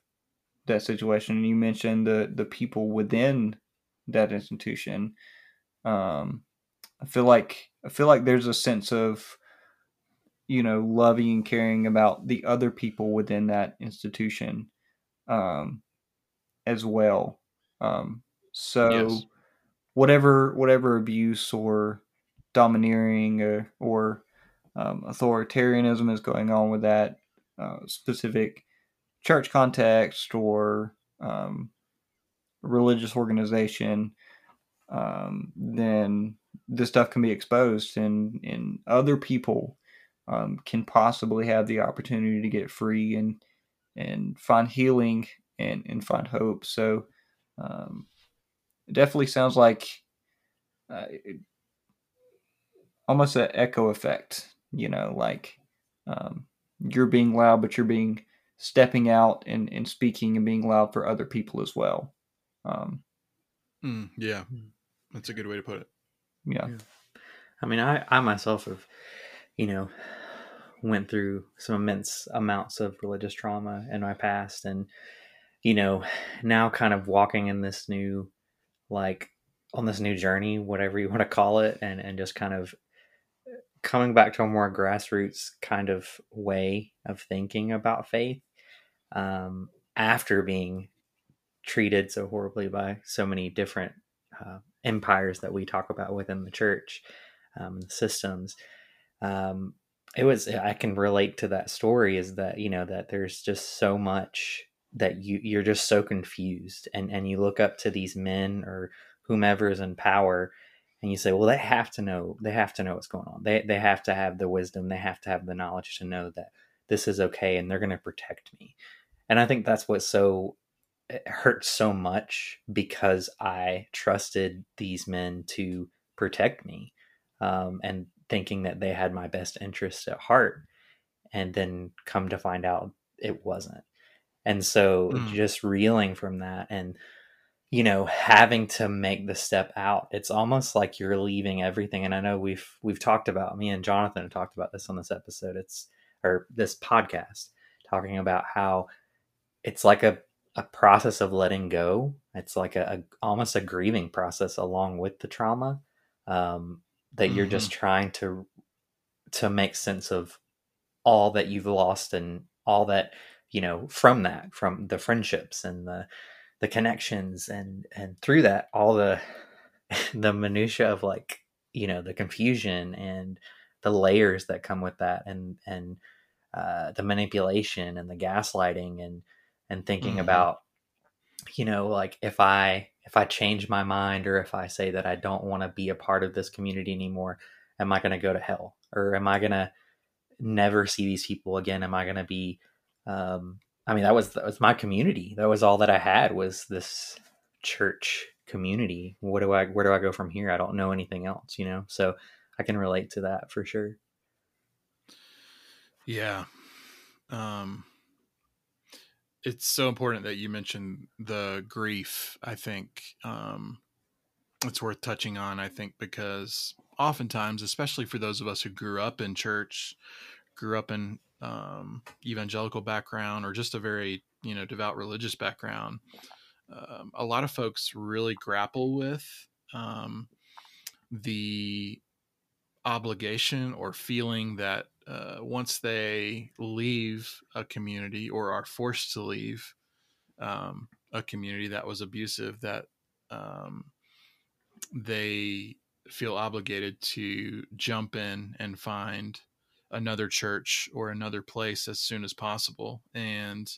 that situation. And you mentioned the the people within that institution. Um, I feel like I feel like there's a sense of you know loving and caring about the other people within that institution um, as well. Um, so yes. whatever whatever abuse or domineering or, or um, authoritarianism is going on with that uh, specific church context or um, religious organization, um, then this stuff can be exposed, and and other people um, can possibly have the opportunity to get free and and find healing and and find hope. So um, it definitely sounds like uh, it, almost an echo effect you know like um, you're being loud but you're being stepping out and, and speaking and being loud for other people as well um, mm, yeah that's a good way to put it yeah. yeah. i mean i i myself have you know went through some immense amounts of religious trauma in my past and you know now kind of walking in this new like on this new journey whatever you want to call it and and just kind of coming back to a more grassroots kind of way of thinking about faith um, after being treated so horribly by so many different uh, empires that we talk about within the church um, systems um, it was i can relate to that story is that you know that there's just so much that you you're just so confused and and you look up to these men or whomever is in power and you say, well, they have to know, they have to know what's going on. They, they have to have the wisdom, they have to have the knowledge to know that this is okay and they're going to protect me. And I think that's what so it hurts so much because I trusted these men to protect me um, and thinking that they had my best interest at heart. And then come to find out it wasn't. And so mm. just reeling from that and you know having to make the step out it's almost like you're leaving everything and i know we've we've talked about me and jonathan have talked about this on this episode it's or this podcast talking about how it's like a, a process of letting go it's like a, a almost a grieving process along with the trauma um, that mm-hmm. you're just mm-hmm. trying to to make sense of all that you've lost and all that you know from that from the friendships and the the connections and and through that all the the minutia of like you know the confusion and the layers that come with that and and uh, the manipulation and the gaslighting and and thinking mm-hmm. about you know like if i if i change my mind or if i say that i don't want to be a part of this community anymore am i going to go to hell or am i going to never see these people again am i going to be um, I mean, that was that was my community. That was all that I had was this church community. What do I where do I go from here? I don't know anything else, you know. So I can relate to that for sure. Yeah. Um it's so important that you mentioned the grief. I think um it's worth touching on, I think, because oftentimes, especially for those of us who grew up in church, grew up in um, evangelical background, or just a very you know devout religious background, um, a lot of folks really grapple with um, the obligation or feeling that uh, once they leave a community or are forced to leave um, a community that was abusive, that um, they feel obligated to jump in and find another church or another place as soon as possible. And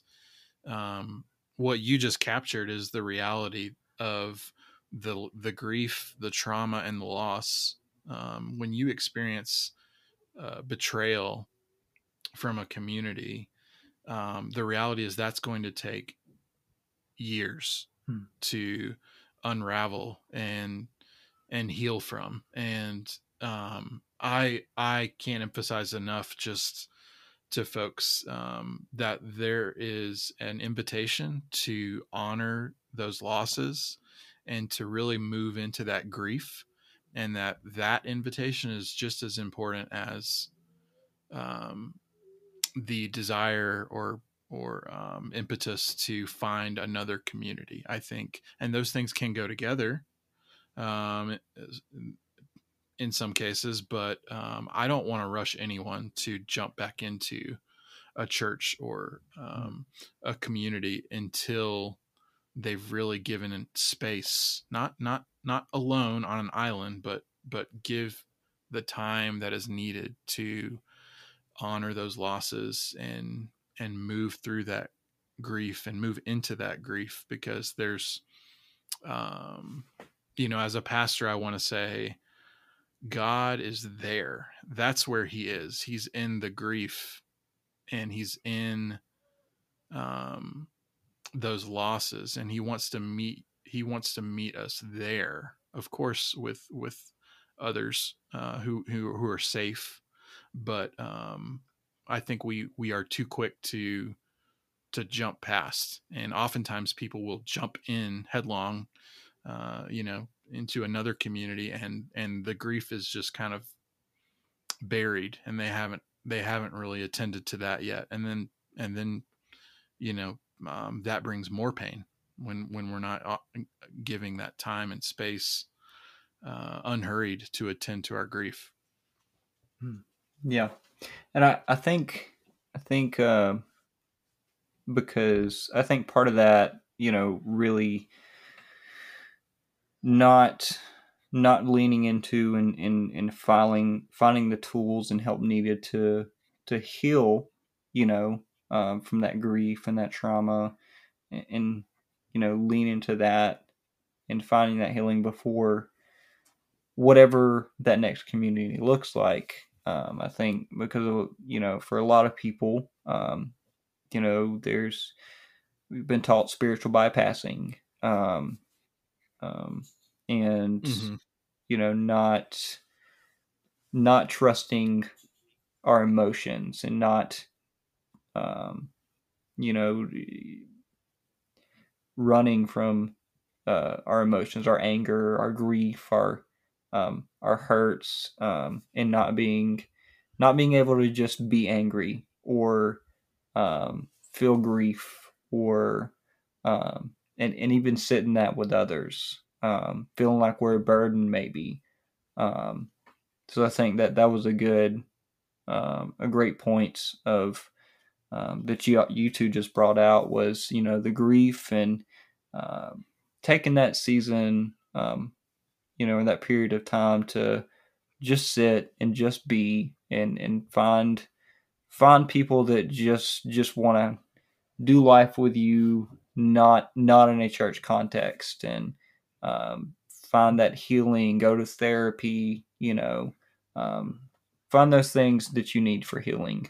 um, what you just captured is the reality of the the grief, the trauma, and the loss. Um, when you experience uh, betrayal from a community, um, the reality is that's going to take years hmm. to unravel and and heal from and um, i i can't emphasize enough just to folks um, that there is an invitation to honor those losses and to really move into that grief and that that invitation is just as important as um, the desire or or um, impetus to find another community. I think, and those things can go together um, in some cases, but um, I don't want to rush anyone to jump back into a church or um, a community until they've really given space, not not not alone on an island, but but give the time that is needed to honor those losses and and move through that grief and move into that grief because there's um you know as a pastor i want to say god is there. That's where he is. He's in the grief and he's in um those losses and he wants to meet he wants to meet us there of course with with others uh who who, who are safe but um I think we we are too quick to to jump past, and oftentimes people will jump in headlong, uh, you know, into another community, and and the grief is just kind of buried, and they haven't they haven't really attended to that yet, and then and then you know um, that brings more pain when when we're not uh, giving that time and space uh, unhurried to attend to our grief. Hmm. Yeah, and I, I think I think uh, because I think part of that, you know, really not not leaning into and and, and filing finding the tools and help needed to to heal, you know, um, from that grief and that trauma, and, and you know, lean into that and finding that healing before whatever that next community looks like um, I think because of you know for a lot of people, um, you know, there's we've been taught spiritual bypassing, um, um, and mm-hmm. you know not not trusting our emotions and not um, you know running from uh, our emotions, our anger, our grief, our um, our hurts, um, and not being not being able to just be angry or um, feel grief or um, and and even sitting that with others, um, feeling like we're a burden maybe. Um, so I think that that was a good um, a great point of um, that you you two just brought out was you know the grief and uh, taking that season um, you know, in that period of time to just sit and just be and and find find people that just just want to do life with you not not in a church context and um, find that healing go to therapy you know um, find those things that you need for healing.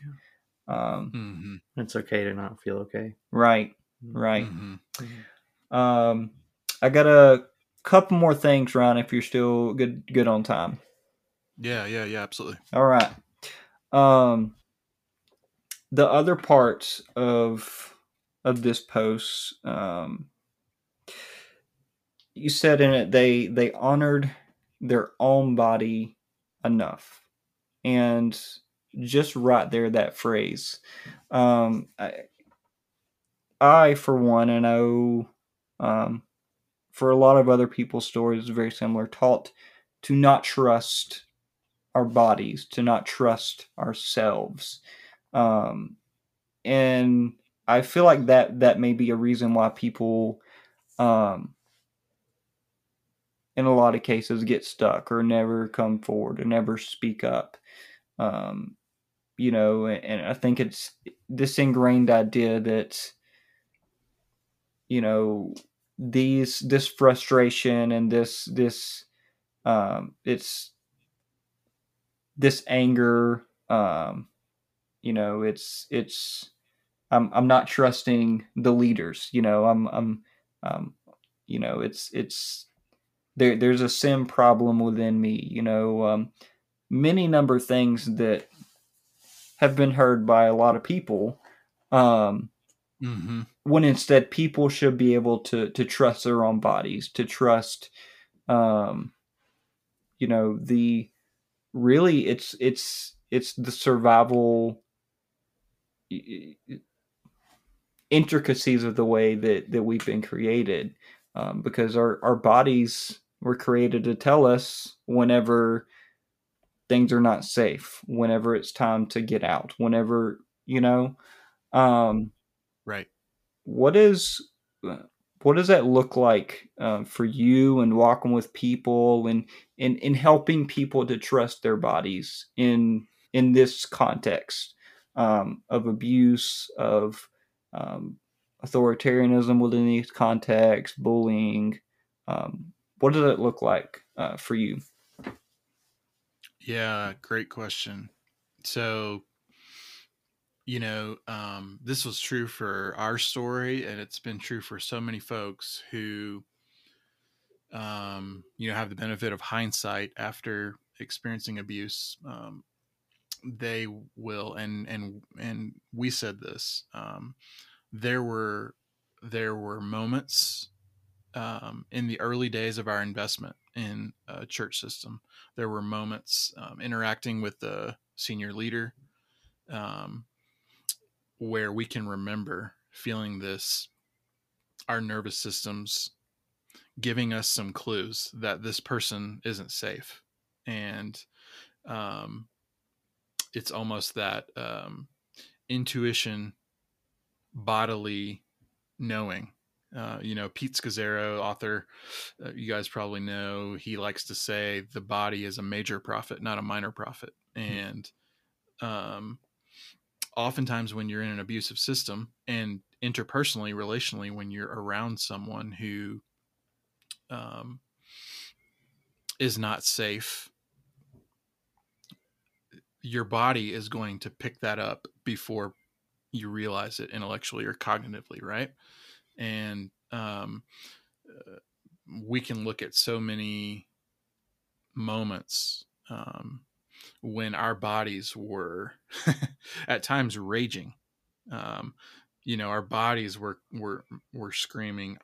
Um, mm-hmm. it's okay to not feel okay. Right right. Mm-hmm. Um, i got a couple more things, Ron, if you're still good good on time. Yeah, yeah, yeah, absolutely. All right. Um, the other parts of of this post, um, you said in it they they honored their own body enough, and just right there that phrase. Um, I, I for one, I know um, for a lot of other people's stories, very similar, taught to not trust our bodies, to not trust ourselves. Um, and I feel like that that may be a reason why people um, in a lot of cases get stuck or never come forward or never speak up. Um, you know, and I think it's this ingrained idea that you know these this frustration and this this um, it's this anger um, you know it's it's I'm I'm not trusting the leaders you know I'm I'm um, you know it's it's there there's a sin problem within me you know um, many number of things that have been heard by a lot of people um, mm-hmm. when instead people should be able to to trust their own bodies to trust um, you know the really it's it's it's the survival intricacies of the way that that we've been created um, because our our bodies were created to tell us whenever things are not safe whenever it's time to get out whenever you know um right. What is what does that look like uh, for you and walking with people and in in helping people to trust their bodies in in this context um, of abuse of um, authoritarianism within these contexts bullying um, what does it look like uh, for you? Yeah great question. So you know, um, this was true for our story, and it's been true for so many folks who, um, you know, have the benefit of hindsight after experiencing abuse. Um, they will, and and and we said this. Um, there were there were moments um, in the early days of our investment in a church system. There were moments um, interacting with the senior leader. Um, where we can remember feeling this our nervous systems giving us some clues that this person isn't safe. And um, it's almost that um, intuition bodily knowing. Uh, you know pete scazzero author uh, you guys probably know he likes to say the body is a major prophet not a minor prophet. Hmm. and um, oftentimes when you're in an abusive system and interpersonally relationally when you're around someone who um, is not safe your body is going to pick that up before you realize it intellectually or cognitively right? And um, uh, we can look at so many moments um, when our bodies were at times raging. Um, you know, our bodies were were were screaming,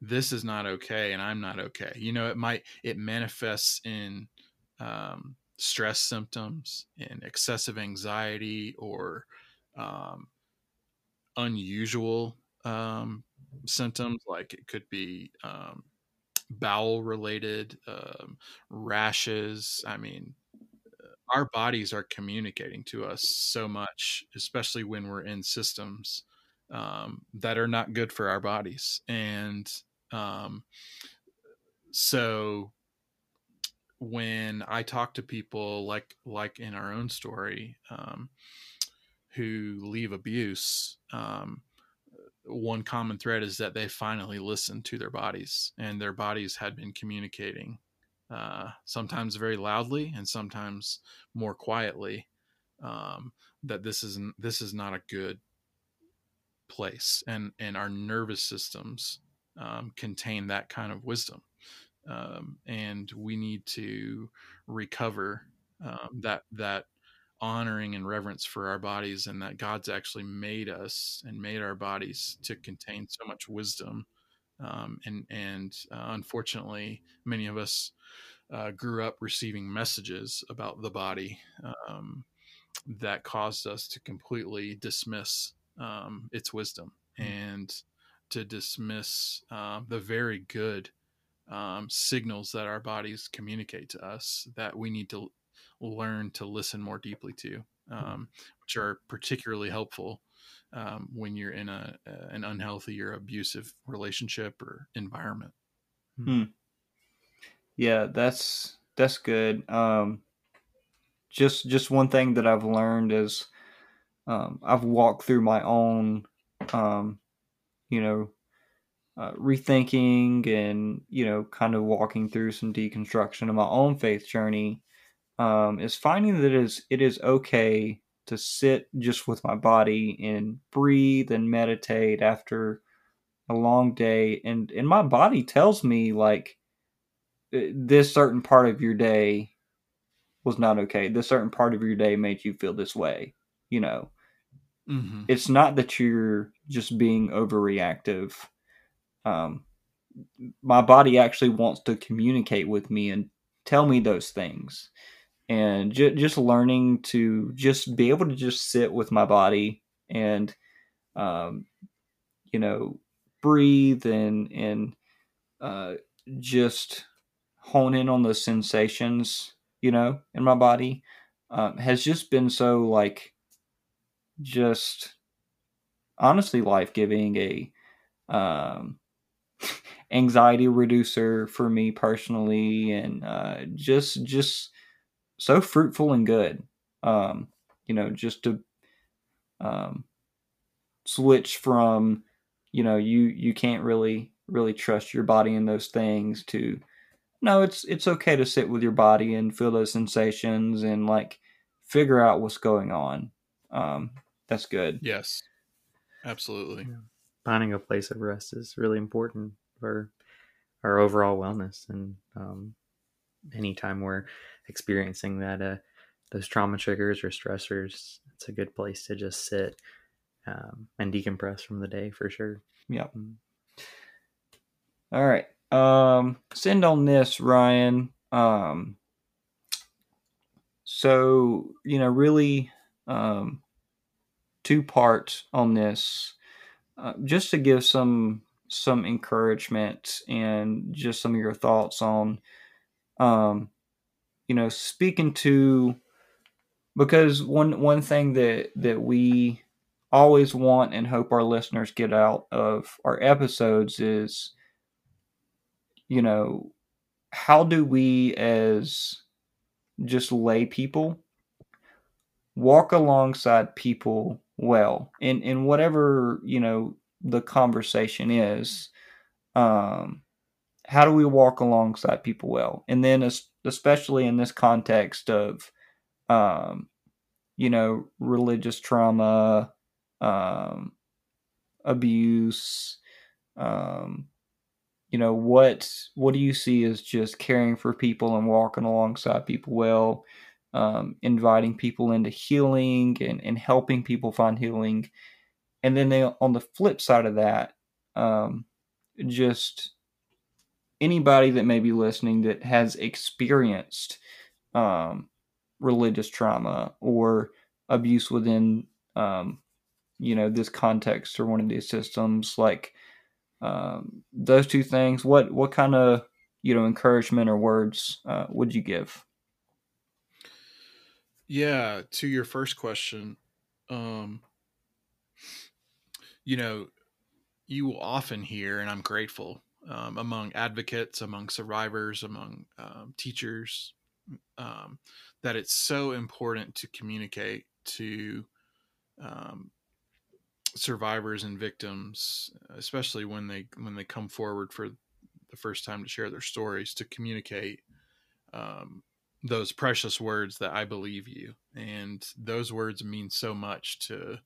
"This is not okay," and I'm not okay. You know, it might it manifests in um, stress symptoms, in excessive anxiety, or um, unusual um, symptoms like it could be um, bowel related um, rashes. I mean, our bodies are communicating to us so much, especially when we're in systems um, that are not good for our bodies. And um, so when I talk to people like like in our own story um, who leave abuse, um, one common thread is that they finally listened to their bodies, and their bodies had been communicating uh, sometimes very loudly and sometimes more quietly, um, that this is this is not a good place, and and our nervous systems um, contain that kind of wisdom. um, and we need to recover um, that that honoring and reverence for our bodies, and that God's actually made us and made our bodies to contain so much wisdom. Um, and and uh, unfortunately, many of us uh, grew up receiving messages about the body um, that caused us to completely dismiss um, its wisdom mm-hmm. and to dismiss uh, the very good um, signals that our bodies communicate to us that we need to learn to listen more deeply to, um, which are particularly helpful um, when you're in a, an unhealthy or abusive relationship or environment. Hmm. Yeah, that's that's good. Um, just just one thing that I've learned is um, I've walked through my own, um, you know, uh, rethinking and you know, kind of walking through some deconstruction of my own faith journey. Um, is finding that it is it is okay to sit just with my body and breathe and meditate after a long day, and and my body tells me like uh, this certain part of your day was not okay. This certain part of your day made you feel this way. You know, mm-hmm. it's not that you're just being overreactive. Um, my body actually wants to communicate with me and tell me those things. And j- just learning to just be able to just sit with my body and, um, you know, breathe and and uh, just hone in on those sensations, you know, in my body, um, has just been so like, just honestly life giving. A um, anxiety reducer for me personally, and uh, just just so fruitful and good. Um, you know, just to um, switch from you know you you can't really really trust your body in those things to no, it's it's okay to sit with your body and feel those sensations and like figure out what's going on. Um, that's good. Yes, absolutely. Yeah. Finding a place of rest is really important for our overall wellness, and um, anytime we're experiencing that, uh, those trauma triggers or stressors, it's a good place to just sit um, and decompress from the day for sure. Yep. Mm. All right. Um, send on this, Ryan. Um, so you know, really, um, two parts on this, uh, just to give some some encouragement and just some of your thoughts on, um, you know, speaking to because one one thing that that we always want and hope our listeners get out of our episodes is you know, how do we as just lay people walk alongside people well? In in whatever you know the conversation is um how do we walk alongside people well? And then especially in this context of um you know religious trauma um abuse um you know what what do you see as just caring for people and walking alongside people well um, inviting people into healing and, and helping people find healing? And then they on the flip side of that um, just anybody that may be listening that has experienced um, religious trauma or abuse within um, you know this context or one of these systems like um, those two things, what what kind of you know encouragement or words uh, would you give? Yeah, to your first question, um, you know, you will often hear, and I'm grateful um, among advocates, among survivors, among um, teachers, um, that it's so important to communicate to um, survivors and victims, especially when they when they come forward for the first time to share their stories, to communicate um, those precious words that I believe you, and those words mean so much to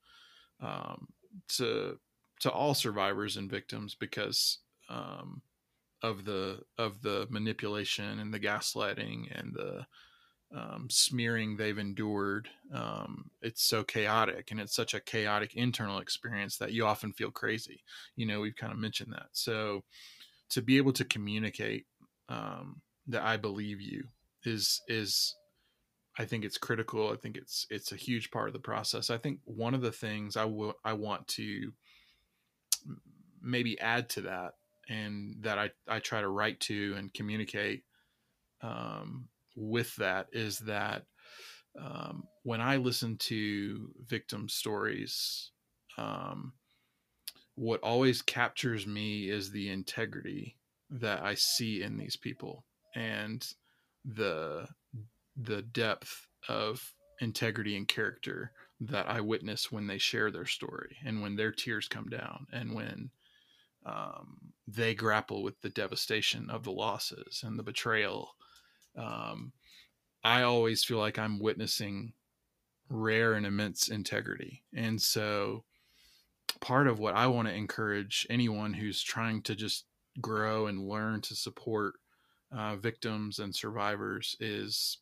um, to to all survivors and victims because um, of the of the manipulation and the gaslighting and the um, smearing they've endured. Um, it's so chaotic and it's such a chaotic internal experience that you often feel crazy. You know, we've kind of mentioned that. So to be able to communicate um, that I believe you is is I think it's critical. I think it's it's a huge part of the process. I think one of the things I will I want to maybe add to that and that I, I try to write to and communicate um, with that is that um, when I listen to victim stories, um, what always captures me is the integrity that I see in these people and the the depth of integrity and character that I witness when they share their story and when their tears come down and when um, they grapple with the devastation of the losses and the betrayal. Um, I always feel like I'm witnessing rare and immense integrity. And so, part of what I want to encourage anyone who's trying to just grow and learn to support uh, victims and survivors is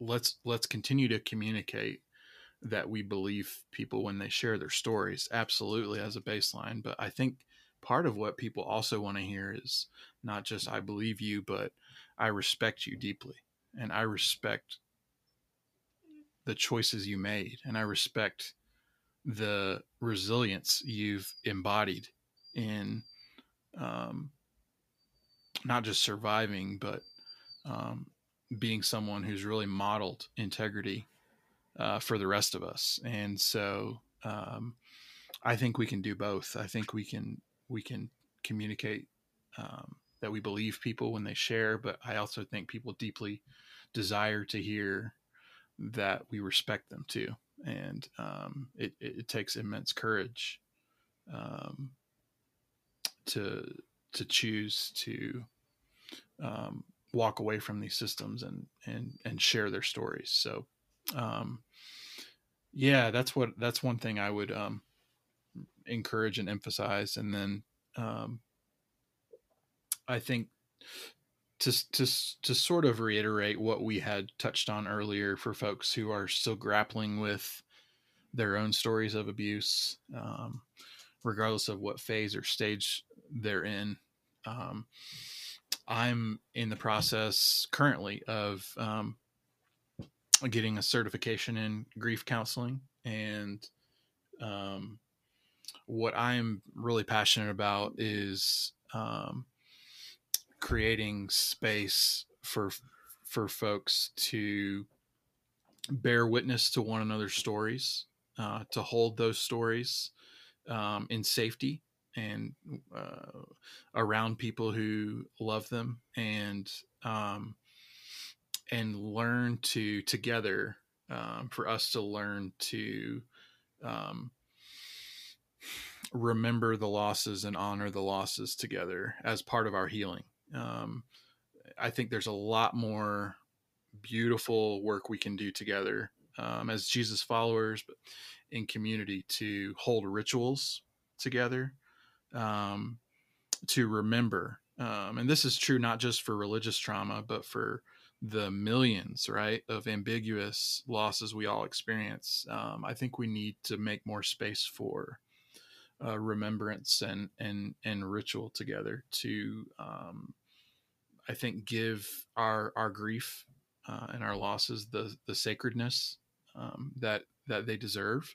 let's let's continue to communicate that we believe people when they share their stories absolutely as a baseline but i think part of what people also want to hear is not just i believe you but i respect you deeply and i respect the choices you made and i respect the resilience you've embodied in um, not just surviving but um, being someone who's really modeled integrity uh, for the rest of us. And so um, I think we can do both. I think we can we can communicate um, that we believe people when they share, but I also think people deeply desire to hear that we respect them too. And um, it, it, takes immense courage um, to to choose to um, walk away from these systems and and and share their stories. So, um, yeah, that's what that's one thing I would um, encourage and emphasize. And then um, I think to to to sort of reiterate what we had touched on earlier for folks who are still grappling with their own stories of abuse, um, regardless of what phase or stage they're in. Um, I'm in the process currently of um, getting a certification in grief counseling. And um, what I'm really passionate about is um, creating space for for folks to bear witness to one another's stories, uh, to hold those stories um, in safety and uh, around people who love them and um, and learn to together um, for us to learn to um, remember the losses and honor the losses together as part of our healing. Um, I think there's a lot more beautiful work we can do together um, as Jesus followers, but in community to hold rituals together um, to remember. Um, and this is true not just for religious trauma, but for the millions, right, of ambiguous losses we all experience. Um, I think we need to make more space for uh, remembrance and and and ritual together to, um, I think, give our our grief uh, and our losses the the sacredness um, that that they deserve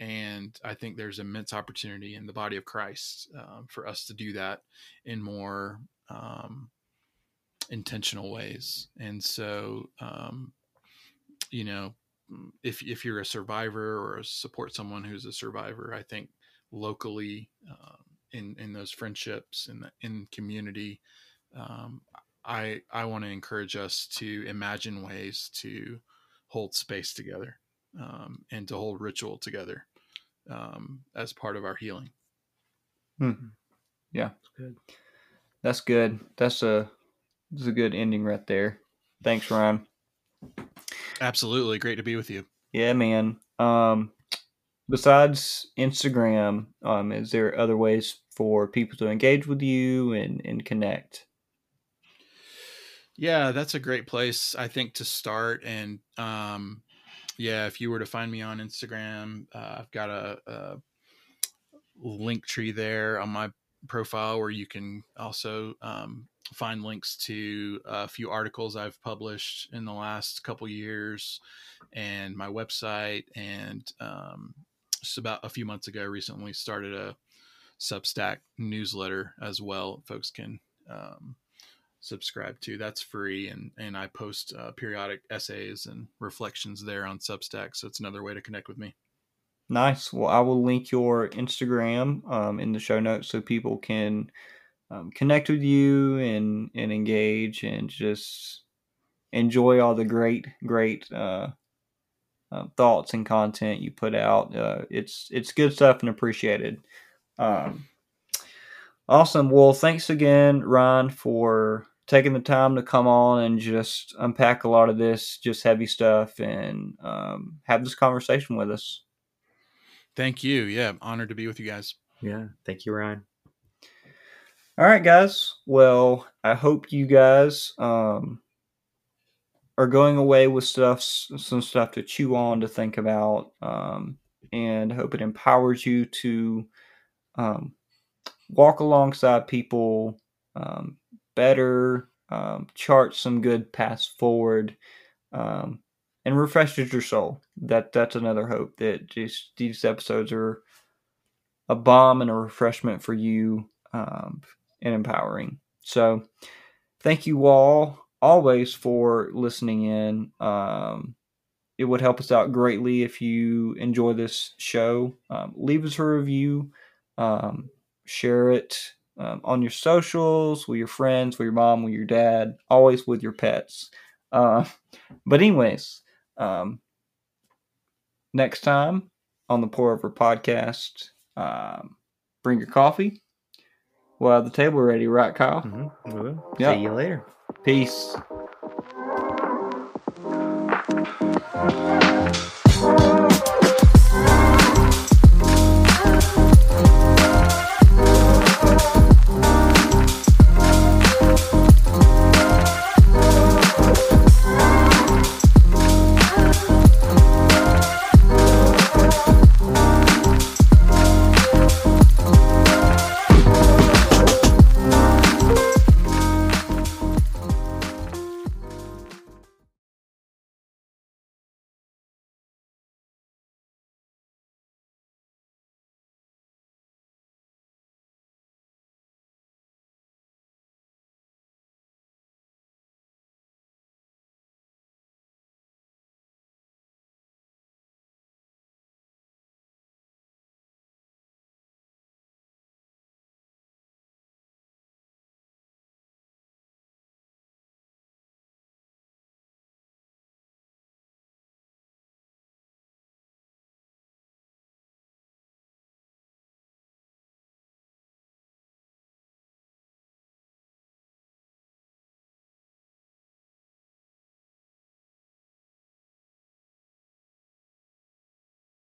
and I think there's immense opportunity in the body of Christ um, for us to do that in more um, intentional ways. And so, um, you know, if if you're a survivor or support someone who's a survivor, I think locally um, in in those friendships in in community, um, I I want to encourage us to imagine ways to hold space together um, and to hold ritual together um, as part of our healing. Hmm. Yeah, that's good. That's good. That's a that's a good ending right there. Thanks, Ryan. Absolutely, great to be with you. Yeah, man. Um, besides Instagram, um, is there other ways for people to engage with you and, and connect? Yeah, that's a great place, I think, to start. And um, yeah, if you were to find me on Instagram, uh, I've got a, a Linktree there on my profile where you can also um, find links to a few articles I've published in the last couple years and my website. And um, just about a few months ago, recently started a Substack newsletter as well. Folks can um, subscribe to. That's free, and and I post uh, periodic essays and reflections there on Substack. So it's another way to connect with me. Nice. Well, I will link your Instagram um, in the show notes so people can um, connect with you and and engage and just enjoy all the great great uh, uh, thoughts and content you put out. Uh, it's it's good stuff and appreciated. Um, awesome. Well, thanks again, Ryan, for taking the time to come on and just unpack a lot of this just heavy stuff and um, have this conversation with us. Thank you. Yeah, honored to be with you guys. Yeah, thank you, Ryan. All right, guys. Well, I hope you guys um, are going away with stuff, some stuff to chew on, to think about, um, and hope it empowers you to um, walk alongside people um, better, um, chart some good paths forward, um, and refreshes your soul. That that's another hope that just these episodes are a balm and a refreshment for you um, and empowering. So, thank you all always for listening in. Um, it would help us out greatly if you enjoy this show. Um, leave us a review, um, share it um, on your socials, with your friends, with your mom, with your dad, always with your pets. Uh, but, anyways, um, next time on the Pour Over podcast, um, bring your coffee. We'll have the table ready, right, Kyle? Mm-hmm. Yep. See you later. Peace.